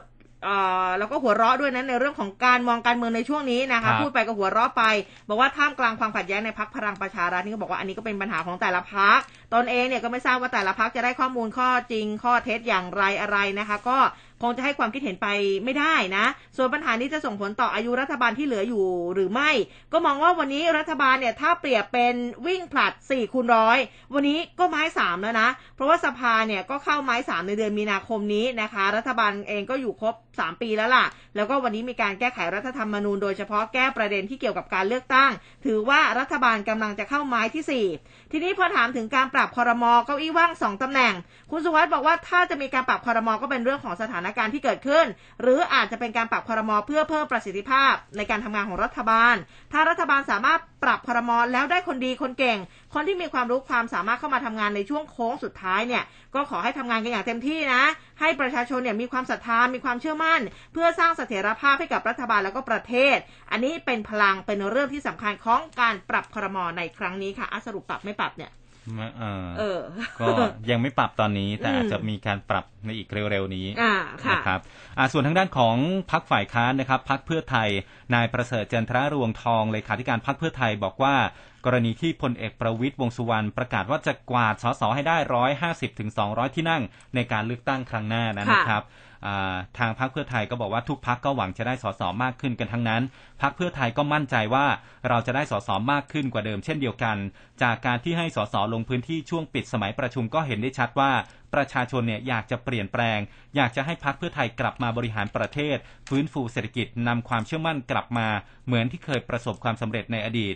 แล้วก็หัวเราะด้วยนะในเรื่องของการมองการเมืองในช่วงนี้นะคะ พูดไปก็หัวเราะไป บอกว่าท่ามกลางความขัดแย้งในพักพลังประชารัฐนี่ก็บอกว่าอันนี้ก็เป็นปัญหาของแต่ละพัก ตนเองเนี่ยก็ไม่ทราบว่าแต่ละพักจะได้ข้อมูลข้อจริงข้อเท็จอย่างไรอะไรนะคะ ก็คงจะให้ความคิดเห็นไปไม่ได้นะ ส่วนปัญหานี้จะส่งผลต่ออายุรัฐบาลที่เหลืออยู่หรือไม่ ก็มองว่าวันนี้รัฐบาลเนี่ยถ้าเปรียบเป็นวิ่งผลัด4คูณร้อยวันนี้ก็ไม้3แล้วนะ เพราะว่าสภาเนี่ยก็เข้าไม้ 3 ในเดือนมีนาคมนี้นะคะ รัฐบาลเองก็อยู่ครบ 3 ปีแล้วล่ะ แล้วก็วันนี้มีการแก้ไขรัฐธรรมนูญโดยเฉพาะแก้ประเด็นที่เกี่ยวกับการเลือกตั้ง ถือว่ารัฐบาลกำลังจะเข้าไม้ที่ 4 ทีนี้พอถามถึงการปรับคอรมอเก้าอี้ว่าง2ตำแหน่ง คุณสุวัสด์บอกว่าถ้าจะมีการปรับคอรมอก็เป็นเรื่องของสถานการณ์ที่เกิดขึ้น หรืออาจจะเป็นการปรับคอรมอเพื่อเพิ่มประสิทธิภาพ ในการทำงานของรัฐบาล ถ้ารัฐบาลสามารถปรับคอรมอแล้วได้คนดีคนเก่ง คนที่มีความรู้ความสามารถเข้ามาทำงานในช่วงโค้งสุดท้ายเนี่ยก็ขอให้ทำงานกันอย่างเต็มที่นะ ให้ประชาชนเนี่ยมีความศรัทธามีความเชื่อมั่น เพื่อสร้างเสถียรภาพให้กับรัฐบาลแล้วก็ประเทศ อันนี้เป็นพลังเป็นเรื่องที่สำคัญของการปรับคอรมอในครั้งนี้ค่ะสรุปปรับไม่ปรับเนี่ย เออ ก็ยังไม่ปรับตอนนี้ แต่อาจจะมีการปรับในอีกเร็วๆนี้นะครับส่วนทางด้านของพักฝ่ายค้านนะครับพักเพื่อไทย นายประเสริฐจันทรารวงทองเลขาธิการพักเพื่อไทยบอกว่ากรณีที่พลเอกประวิตยวงสุวรรณประกาศว่าจะกวาดสสให้ได้ร้อยห้าสิบถึงสองร้อยที่นั่งในการเลือกตั้งครั้งหน้านะครับ ทางพรรคเพื่อไทยก็บอกว่าทุกพรรคก็หวังจะได้สสมากขึ้นกันทั้งนั้นพรรคเพื่อไทยก็มั่นใจว่าเราจะได้สสมากขึ้นกว่าเดิมเช่นเดียวกัน จากการที่ให้สสลงพื้นที่ช่วงปิดสมัยประชุมก็เห็นได้ชัดว่าประชาชนเนี่ยอยากจะเปลี่ยนแปลง อยากจะให้พรรคเพื่อไทยกลับมาบริหารประเทศ ฟื้นฟูเศรษฐกิจนำความเชื่อมั่นกลับมา เหมือนที่เคยประสบความสำเร็จในอดีต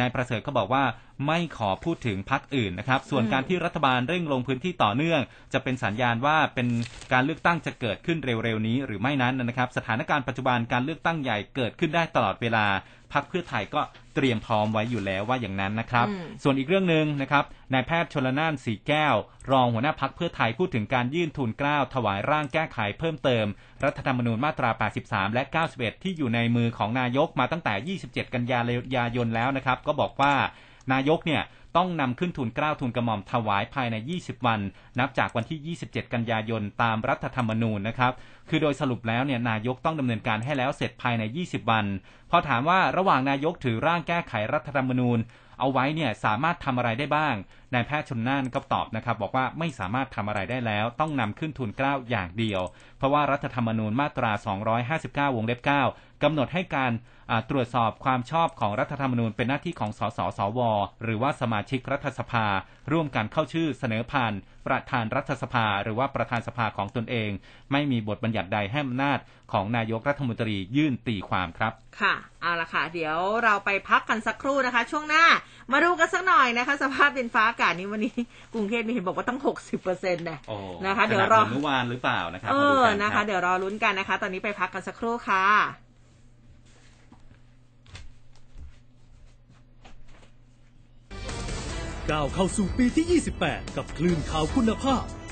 นายประเสริฐก็บอกว่าไม่ขอพูดถึงพักอื่นนะครับ ส่วนการที่รัฐบาลเร่งลงพื้นที่ต่อเนื่อง จะเป็นสัญญาณว่าเป็นการเลือกตั้งจะเกิดขึ้นเร็วๆนี้หรือไม่นั้นนะครับ สถานการณ์ปัจจุบันการเลือกตั้งใหญ่เกิดขึ้นได้ตลอดเวลาพักเพื่อไทยก็เตรียมพร้อมไว้อยู่แล้วว่าอย่างนั้นนะครับ ส่วนอีกเรื่องหนึ่งนะครับนายแพทย์ชลนานสีแก้ว รองหัวหน้าพักเพื่อไทยพูดถึงการยื่นทุนกล้าวถวายร่างแก้ไขเพิ่มเติม รัฐธรรมนูญมาตรา 83 และ 91 ที่อยู่ในมือของนายกมาตั้งแต่ 27 กันยายนแล้วนะครับ ก็บอกว่า นายกเนี่ยต้องนำขึ้นทุนกล้าวทุนกระหม่อมถวายภายใน 20 วัน นับจากวันที่ 27 กันยายนตามรัฐธรรมนูญนะครับ คือโดยสรุปแล้วเนี่ยนายกต้องดำเนินการให้แล้วเสร็จภายใน 20 วัน พอถามว่าระหว่างนายกถือร่างแก้ไขรัฐธรรมนูญ เอาไว้เนี่ยสามารถทำอะไรได้บ้างนายแพทย์ชนน่านก็ตอบนะครับ บอกว่าไม่สามารถทำอะไรได้แล้ว ต้องนำขึ้นทุนเกล้าอย่างเดียว เพราะว่ารัฐธรรมนูญมาตรา 259 วงเล็บ 9กำหนดให้การตรวจสอบความชอบของรัฐธรรมนูญเป็นหน้าที่ของสสสว หรือว่าสมาชิกรัฐสภา ร่วมกันเข้าชื่อเสนอผ่าน ประธานรัฐสภา หรือว่าประธานสภาของตนเอง ไม่มีบทบัญญัติใดให้อำนาจของนายกรัฐมนตรียื่นตีความครับ ค่ะ เอาละค่ะ เดี๋ยวเราไปพักกันสักครู่นะคะ ช่วงหน้า มาดูกันสักหน่อยนะคะ สภาพดินฟ้าากาศนี้วันนี้กรุงเทพมีเห็นบอกว่าตั้งหกสิบเปอร์เซ็นต์นะนะคะ เดี๋ยวรอเมื่อวานหรือเปล่านะครับเออนะคะ เดี๋ยวรอลุ้นกันนะคะ ตอนนี้ไปพักกันสักครู่ค่ะก้าวเข้าสู่ปีที่ 28 กับคลื่นข่าวคุณภาพ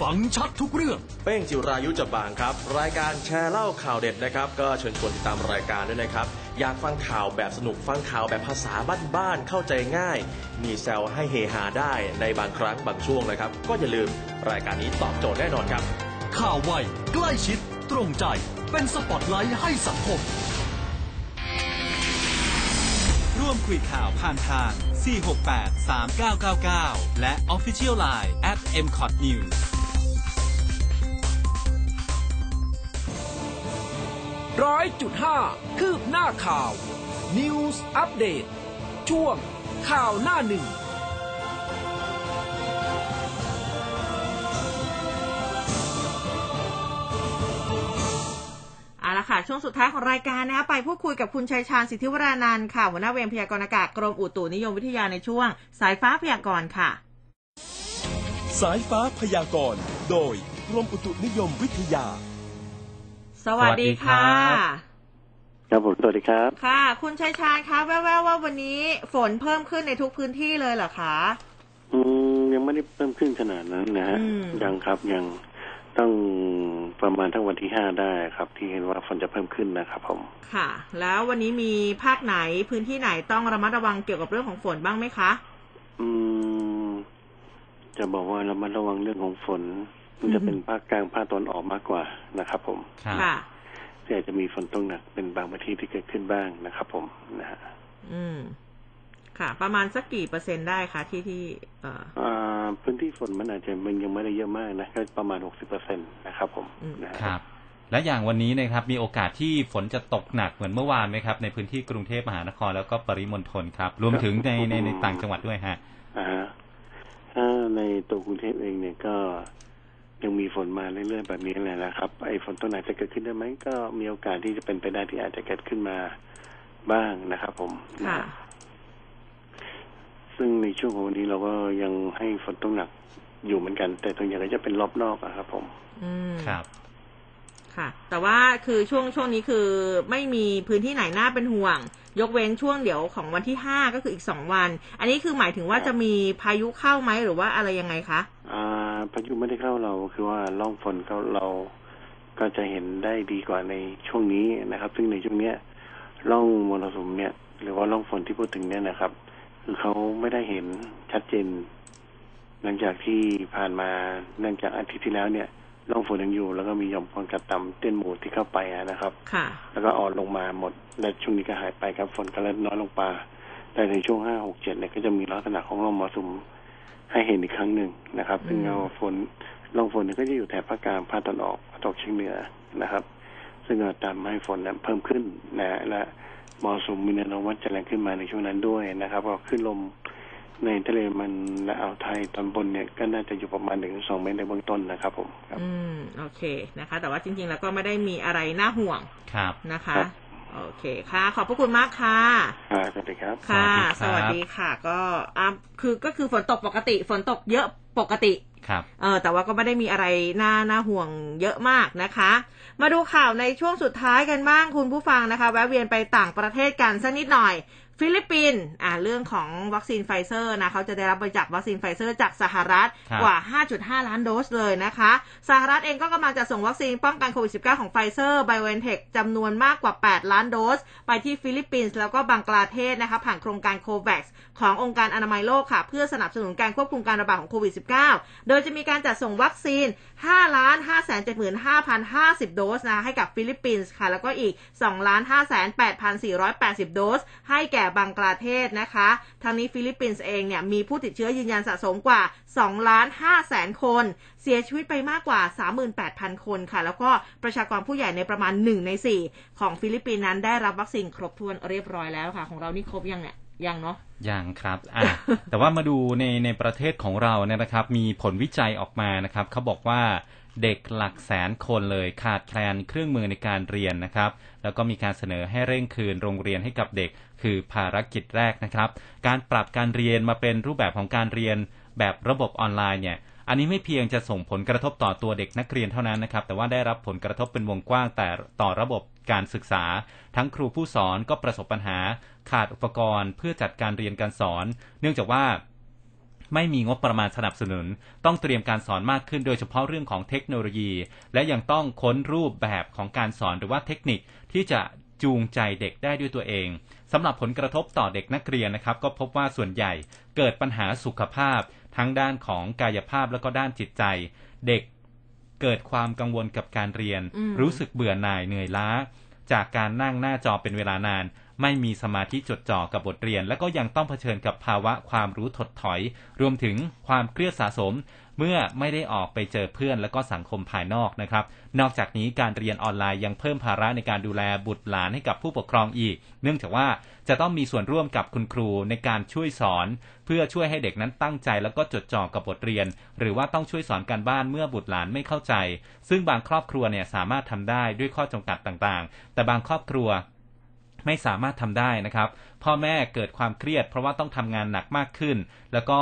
ฟังชัดทุกเรื่อง เป้งจิรายุจับบางครับ รายการแชร์เล่าข่าวเด็ดนะครับ ก็เชิญชวนติดตามรายการด้วยนะครับ อยากฟังข่าวแบบสนุกฟังข่าวแบบภาษาบ้านๆเข้าใจง่าย มีแซวให้เฮฮาได้ในบางครั้งบางช่วงนะครับ ก็อย่าลืมรายการนี้ตอบโจทย์แน่นอนครับ ข่าวไวใกล้ชิด ตรงใจ เป็นสปอตไลท์ให้สังคม ร่วมคุยข่าวผ่านทาง 468 3999 และ Official Line at m c o t News ร้อยจุดห้าคืบหน้าข่าว News Update ช่วงข่าวหน้าหนึ่งละค่ะ ช่วงสุดท้ายของรายการนะคะไปพูดคุยกับคุณชัยชาญสิทธิวรานันท์ค่ะหัวหน้าเวรพยากรณ์อากาศกรมอุตุนิยมวิทยาในช่วง สายฟ้าพยากรณ์ค่ะ สายฟ้าพยากรณ์โดยกรมอุตุนิยมวิทยา สวัสดีค่ะ ครับผมสวัสดีครับ ค่ะ คุณชัยชาญคะแว่วๆว่าวันนี้ฝนเพิ่มขึ้นในทุกพื้นที่เลยเหรอคะอืมยังไม่ได้เพิ่มขึ้นขนาดนั้นนะฮะยังครับยังต้องประมาณทั้งวันที่ห้าได้ครับ ที่เห็นว่าฝนจะเพิ่มขึ้นนะครับผม ค่ะ แล้ววันนี้มีภาคไหนพื้นที่ไหนต้องระมัดระวังเกี่ยวกับเรื่องของฝนบ้างไหมคะ อืม จะบอกว่าระมัดระวังเรื่องของฝน มันจะเป็นภาคกลางภาคตอนออกมากกว่านะครับ ผมค่ะที่อาจจะมีฝนตกหนักเป็นบางพื้นที่ที่เกิดขึ้นบ้างนะครับ ผมนะฮะอืม ค่ะ ประมาณสักกี่เปอร์เซ็นต์ได้คะที่ที่ เอ่อพื้นที่ฝนมันอาจจะมันยังไม่ได้เยอะมากนะก็ประมาณหกสิบเปอร์เซ็นต์นะครับ ผมครับ และอย่างวันนี้นะครับ มีโอกาสที่ฝนจะตกหนักเหมือนเมื่อวานไหมครับ ในพื้นที่กรุงเทพมหานครแล้วก็ปริมณฑลครับ รวมถึงในในในต่างจังหวัดด้วยฮะอ่าถ้าในตัวกรุงเทพเองเนี่ยก็ ยังมีฝนมาเรื่อยๆแบบนี้แหละนะครับ ไอ้ฝนตัวไหนจะเกิดขึ้นได้ไหมก็มีโอกาสที่จะเป็นไปได้ที่อาจจะเกิดขึ้นมาบ้างนะครับผมค่ะซึ่งในช่วงของวันนี้เราก็ยังให้ฝนตกหนักอยู่เหมือนกัน แต่ตัวใหญ่ก็จะเป็นรอบนอกอะครับ ผม อืมครับ ค่ะ แต่ว่าคือช่วงช่วงนี้คือไม่มีพื้นที่ไหนน่าเป็นห่วง ยกเว้นช่วงเดี๋ยวของวันที่ห้าก็คืออีกสองวัน อันนี้คือหมายถึงว่าจะมีพายุเข้าไหมหรือว่าอะไรยังไงคะอ่าพายุไม่ได้เข้าเราคือว่าล่องฝนเขาเราก็จะเห็นได้ดีกว่าในช่วงนี้นะครับ ซึ่งในช่วงเนี้ยล่องมรสุมเนี่ย หรือว่าล่องฝนที่พูดถึงเนี่ยนะครับ คือเขาไม่ได้เห็นชัดเจน หลังจากที่ผ่านมาเนื่องจากอาทิตย์ที่แล้วเนี่ย ร่องฝนยังอยู่ แล้วก็มีหย่อมความกดต่ำเต้นหมูที่เข้าไปนะครับ ค่ะ แล้วก็อ่อนลงมาหมด และช่วงนี้ก็หายไปครับ ฝนก็เริ่มน้อยลงปาแต่ในช่วงห้าหกเจ็ดเนี่ยก็จะมีลักษณะของลมมรสุมให้เห็นอีกครั้งหนึ่งนะครับ ซึ่งเอาฝนร่องฝนก็จะอยู่แถบภาคกลางภาคตะวันออกภาคตะวันออกเฉียงเหนือนะครับ ซึ่งก็ทำให้ฝนนั้นเพิ่มขึ้นนะและมรสุมมีแนวโน้มว่าจะแรงขึ้นมาในช่วงนั้นด้วยนะครับก็ขึ้นลม ในทะเลมันและอ่าวไทยตอนบนเนี่ยก็น่าจะอยู่ประมาณหนึ่งสองเมตรในเบื้องต้นนะคครับผมอืมโอเคนะคะ แต่ว่าจริง ๆ แล้วก็ไม่ได้มีอะไรน่าห่วงครับนะคะโอเคค่ะ ขอบพระคุณมากค่ะค่ะสวัสดีครับค่ะ สวัสดีค่ะ ก็อ่าคือก็คือฝนตกปกติ ฝนตกเยอะปกติครับเออแต่ว่าก็ไม่ได้มีอะไรน่าน่าห่วงเยอะมากนะคะ มาดูข่าวในช่วงสุดท้ายกันบ้างคุณผู้ฟังนะคะ แวะเวียนไปต่างประเทศกันสักนิดหน่อย ฟิลิปปินส์อ่าเรื่องของวัคซีนไฟเซอร์นะเขาจะได้รับบริจาควัคซีนไฟเซอร์จากสหรัฐครับกว่า 5.5 ล้านโดสเลยนะคะ สหรัฐเองก็กำลังจะส่งวัคซีนป้องกันโควิด -19 ของไฟเซอร์ไบโอเอนเทคจำนวนมากกว่า 8 ล้านโดส ไปที่ฟิลิปปินส์แล้วก็บังกลาเทศนะคะผ่านโครงการโคแวกซ์ขององค์การอนามัยโลกค่ะ เพื่อสนับสนุนการควบคุมการระบาดของโควิด -19 โดยจะมีการจัดส่งวัคซีน 5 ล้าน 5 7 5 0 50 โดสนะให้กับฟิลิปปินส์ค่ะแล้วก็อีก2ล้าน5 8 4 8 0 โดส ให้แก่บังกลาเทศนะคะ ทางนี้ฟิลิปปินส์เองเนี่ยมีผู้ติดเชื้อยืนยันสะสมกว่า2ล้าน5แสนคน เสียชีวิตไปมากกว่า 38,000 คนค่ะ แล้วก็ประชากรผู้ใหญ่ในประมาณ 1 ใน 4 ของฟิลิปปินส์นั้นได้รับวัคซีนครบถ้วนเรียบร้อยแล้วค่ะ ของเรานี่ครบยังเนี่ยยังเนาะยังครับอะแต่ว่ามาดูในในประเทศของเราเนี่ยนะครับ มีผลวิจัยออกมานะครับเขาบอกว่า เด็กหลักแสนคนเลยขาดแคลนเครื่องมือในการเรียนนะครับ แล้วก็มีการเสนอให้เร่งคืนโรงเรียนให้กับเด็ก คือภารกิจแรกนะครับ การปรับการเรียนมาเป็นรูปแบบของการเรียนแบบระบบออนไลน์เนี่ยอันนี้ไม่เพียงจะส่งผลกระทบต่อตัวเด็กนักเรียนเท่านั้นนะครับ แต่ว่าได้รับผลกระทบเป็นวงกว้างแต่ต่อระบบการศึกษา ทั้งครูผู้สอนก็ประสบปัญหา ขาดอุปกรณ์เพื่อจัดการเรียนการสอน เนื่องจากว่า ไม่มีงบประมาณสนับสนุน ต้องเตรียมการสอนมากขึ้นโดยเฉพาะเรื่องของเทคโนโลยี และยังต้องค้นรูปแบบของการสอนหรือว่าเทคนิคที่จะจูงใจเด็กได้ด้วยตัวเองสำหรับผลกระทบต่อเด็กนักเรียนนะครับ ก็พบว่าส่วนใหญ่เกิดปัญหาสุขภาพ ทั้งด้านของกายภาพแล้วก็ด้านจิตใจ เด็กเกิดความกังวลกับการเรียนอืมรู้สึกเบื่อหน่ายเหนื่อยล้า จากการนั่งหน้าจอเป็นเวลานาน ไม่มีสมาธิจดจ่อกับบทเรียน และก็ยังต้องเผชิญกับภาวะความรู้ถดถอย รวมถึงความเครียดสะสม เมื่อไม่ได้ออกไปเจอเพื่อนและก็สังคมภายนอกนะครับ นอกจากนี้การเรียนออนไลน์ยังเพิ่มภาระในการดูแลบุตรหลานให้กับผู้ปกครองอีก เนื่องจากว่าจะต้องมีส่วนร่วมกับคุณครูในการช่วยสอน เพื่อช่วยให้เด็กนั้นตั้งใจแล้วก็จดจ่อกับบทเรียน หรือว่าต้องช่วยสอนการบ้านเมื่อบุตรหลานไม่เข้าใจ ซึ่งบางครอบครัวเนี่ยสามารถทำได้ด้วยข้อจำกัดต่างๆ แต่บางครอบครัว ไม่สามารถทำได้นะครับ พ่อแม่เกิดความเครียด เพราะว่าต้องทำงานหนักมากขึ้น แล้วก็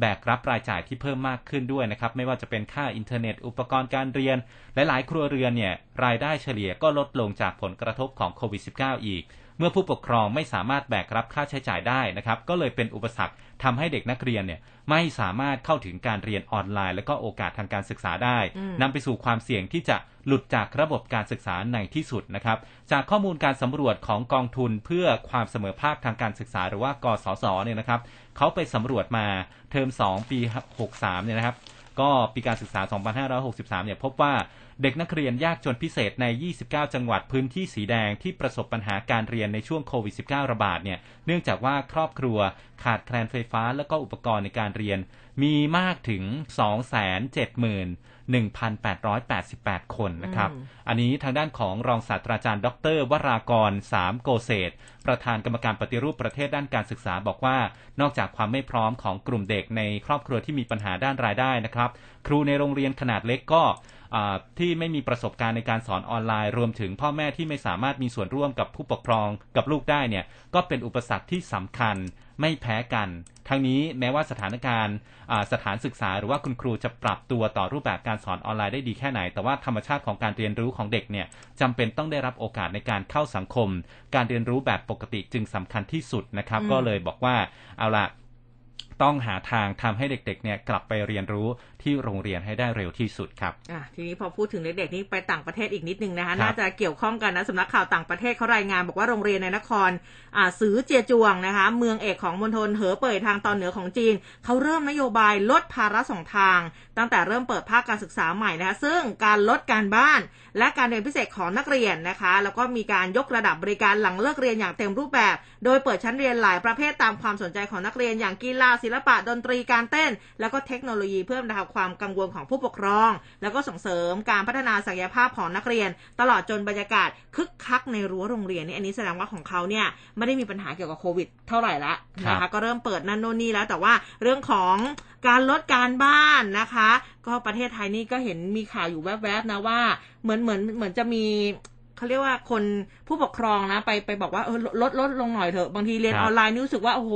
แบกรับรายจ่ายที่เพิ่มมากขึ้นด้วยนะครับ ไม่ว่าจะเป็นค่าอินเทอร์เน็ต อุปกรณ์การเรียน หลายๆ ครัวเรือนเนี่ยรายได้เฉลี่ยก็ลดลงจากผลกระทบของโควิด -19 อีก มื่อผู้ปกครองไม่สามารถแบกรับค่าใช้จ่ายได้นะครับ ก็เลยเป็นอุปสรรคทำให้เด็กนักเรียนเนี่ยไม่สามารถเข้าถึงการเรียนออนไลน์ และก็โอกาสทางการศึกษาได้อืมนำไปสู่ความเสี่ยงที่จะหลุดจากระบบการศึกษาในที่สุดนะครับ จากข้อมูลการสำรวจของกองทุนเพื่อความเสมอภาคทางการศึกษา หรือว่ากสศเนี่ยนะครับเขาไปสำรวจมาเทอม 2 ปี 63เนี่ยนะครับ ก็ปีการศึกษา 2563 เนี่ยพบว่าเด็กนักเรียนยากจนพิเศษใน 29 จังหวัดพื้นที่สีแดงที่ประสบปัญหาการเรียนในช่วงโควิด -19 ระบาดเนี่ยเนื่องจากว่าครอบครัวขาดแคลนไฟฟ้าและก็อุปกรณ์ในการเรียน มีมากถึง 2 7 0 0 0 271,888 คนนะครับอืมอันนี้ทางด้านของรองศาสตราจารย์ ดร วรากรสามโกเศษประธานกรรมการปฏิรูปประเทศด้านการศึกษาบอกว่า นอกจากความไม่พร้อมของกลุ่มเด็กในครอบครัวที่มีปัญหาด้านรายได้นะครับ ครูในโรงเรียนขนาดเล็กก็อ่า ที่ไม่มีประสบการณ์ในการสอนออนไลน์ รวมถึงพ่อแม่ที่ไม่สามารถมีส่วนร่วมกับผู้ปกครองกับลูกได้เนี่ยก็เป็นอุปสรรคที่สำคัญไม่แพ้กัน ทั้งนี้แม้ว่าสถานการณ์อ่าสถานศึกษา หรือว่าคุณครูจะปรับตัวต่อรูปแบบการสอนออนไลน์ได้ดีแค่ไหน แต่ว่าธรรมชาติของการเรียนรู้ของเด็กเนี่ยจำเป็นต้องได้รับโอกาสในการเข้าสังคม การเรียนรู้แบบปกติจึงสำคัญที่สุดนะครับอืมก็เลยบอกว่าเอาละต้องหาทางทำให้เด็กๆเนี่ยกลับไปเรียนรู้ที่โรงเรียนให้ได้เร็วที่สุดครับอะทีนี้พอพูดถึงเด็กๆนี่ไปต่างประเทศอีกนิดนึงนะคะครับน่าจะเกี่ยวข้องกันนะสำนักข่าวต่างประเทศเขารายงานบอกว่าโรงเรียนในนครอ่าสือเจียจวงนะคะ เมืองเอกของมณฑลเหอเป่ยทางตอนเหนือของจีนเขาเริ่มนโยบายลดภาระสองทาง ตั้งแต่เริ่มเปิดภาคการศึกษาใหม่นะคะซึ่งการลดการบ้าน และการเรียนพิเศษของนักเรียนนะคะ แล้วก็มีการยกระดับบริการหลังเลิกเรียนอย่างเต็มรูปแบบ โดยเปิดชั้นเรียนหลายประเภทตามความสนใจของนักเรียนอย่างกีฬาศิลปะดนตรีการเต้น แล้วก็เทคโนโลยีเพื่อบรรเทาความกังวลของผู้ปกครอง แล้วก็ส่งเสริมการพัฒนาศักยภาพของนักเรียน ตลอดจนบรรยากาศคึกคักในรั้วโรงเรียนนี่อันนี้แสดงว่าของเขาเนี่ยไม่ได้มีปัญหาเกี่ยวกับโควิดเท่าไหร่ละนะครัคะบก็เริ่มเปิดนั่นโน่นนี่แล้วแต่ว่าเรื่องของการลดการบ้านนะคะ ก็ประเทศไทยนี่ก็เห็นมีข่าวอยู่แวบๆนะว่า เหมือนเหมือนเหมือนจะมี เขาเรียกว่าคนผู้ปกครองนะ ไปไปบอกว่าเออลดลดลงหน่อยเถอะบางทีเรียนครับออนไลน์นี่รู้สึกว่าโอ้โห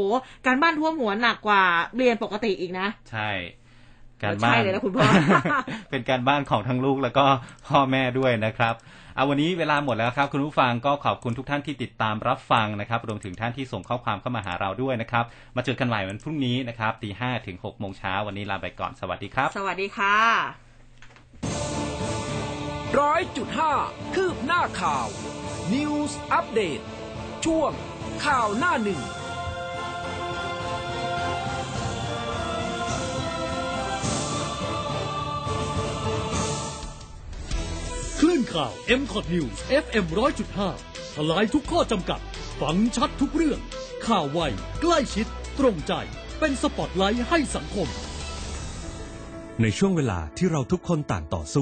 การบ้านท่วมหัวหนักกว่าเรียนปกติอีกนะ ใช่ การบ้านใช่เลยนะคุณพ่อเป็นการบ้านของทั้งลูกแล้วก็พ่อแม่ด้วยนะครับเอาวันนี้เวลาหมดแล้วครับคุณผู้ฟังก็ขอบคุณทุกท่านที่ติดตามรับฟังนะครับรวมถึงท่านที่ส่งข้อความเข้ามาหาเราด้วยนะครับ มาเจอกันใหม่วันพรุ่งนี้นะครับตีห้ถึงหกโมงเช้าวันนี้ลาไปก่อนสวัสดีครับ สวัสดีค่ะ ร้อยจุดห้าคืบหน้าข่าว News อัปเดตช่วงข่าวหน้าหนึ่งคลื่นข่าว m c o t News FM 100.5ทลายทุกข้อจำกัด ฟังชัดทุกเรื่อง ข่าวไว ใกล้ชิด ตรงใจ เป็นสปอตไลท์ให้สังคม ในช่วงเวลาที่เราทุกคนต่างต่อสู้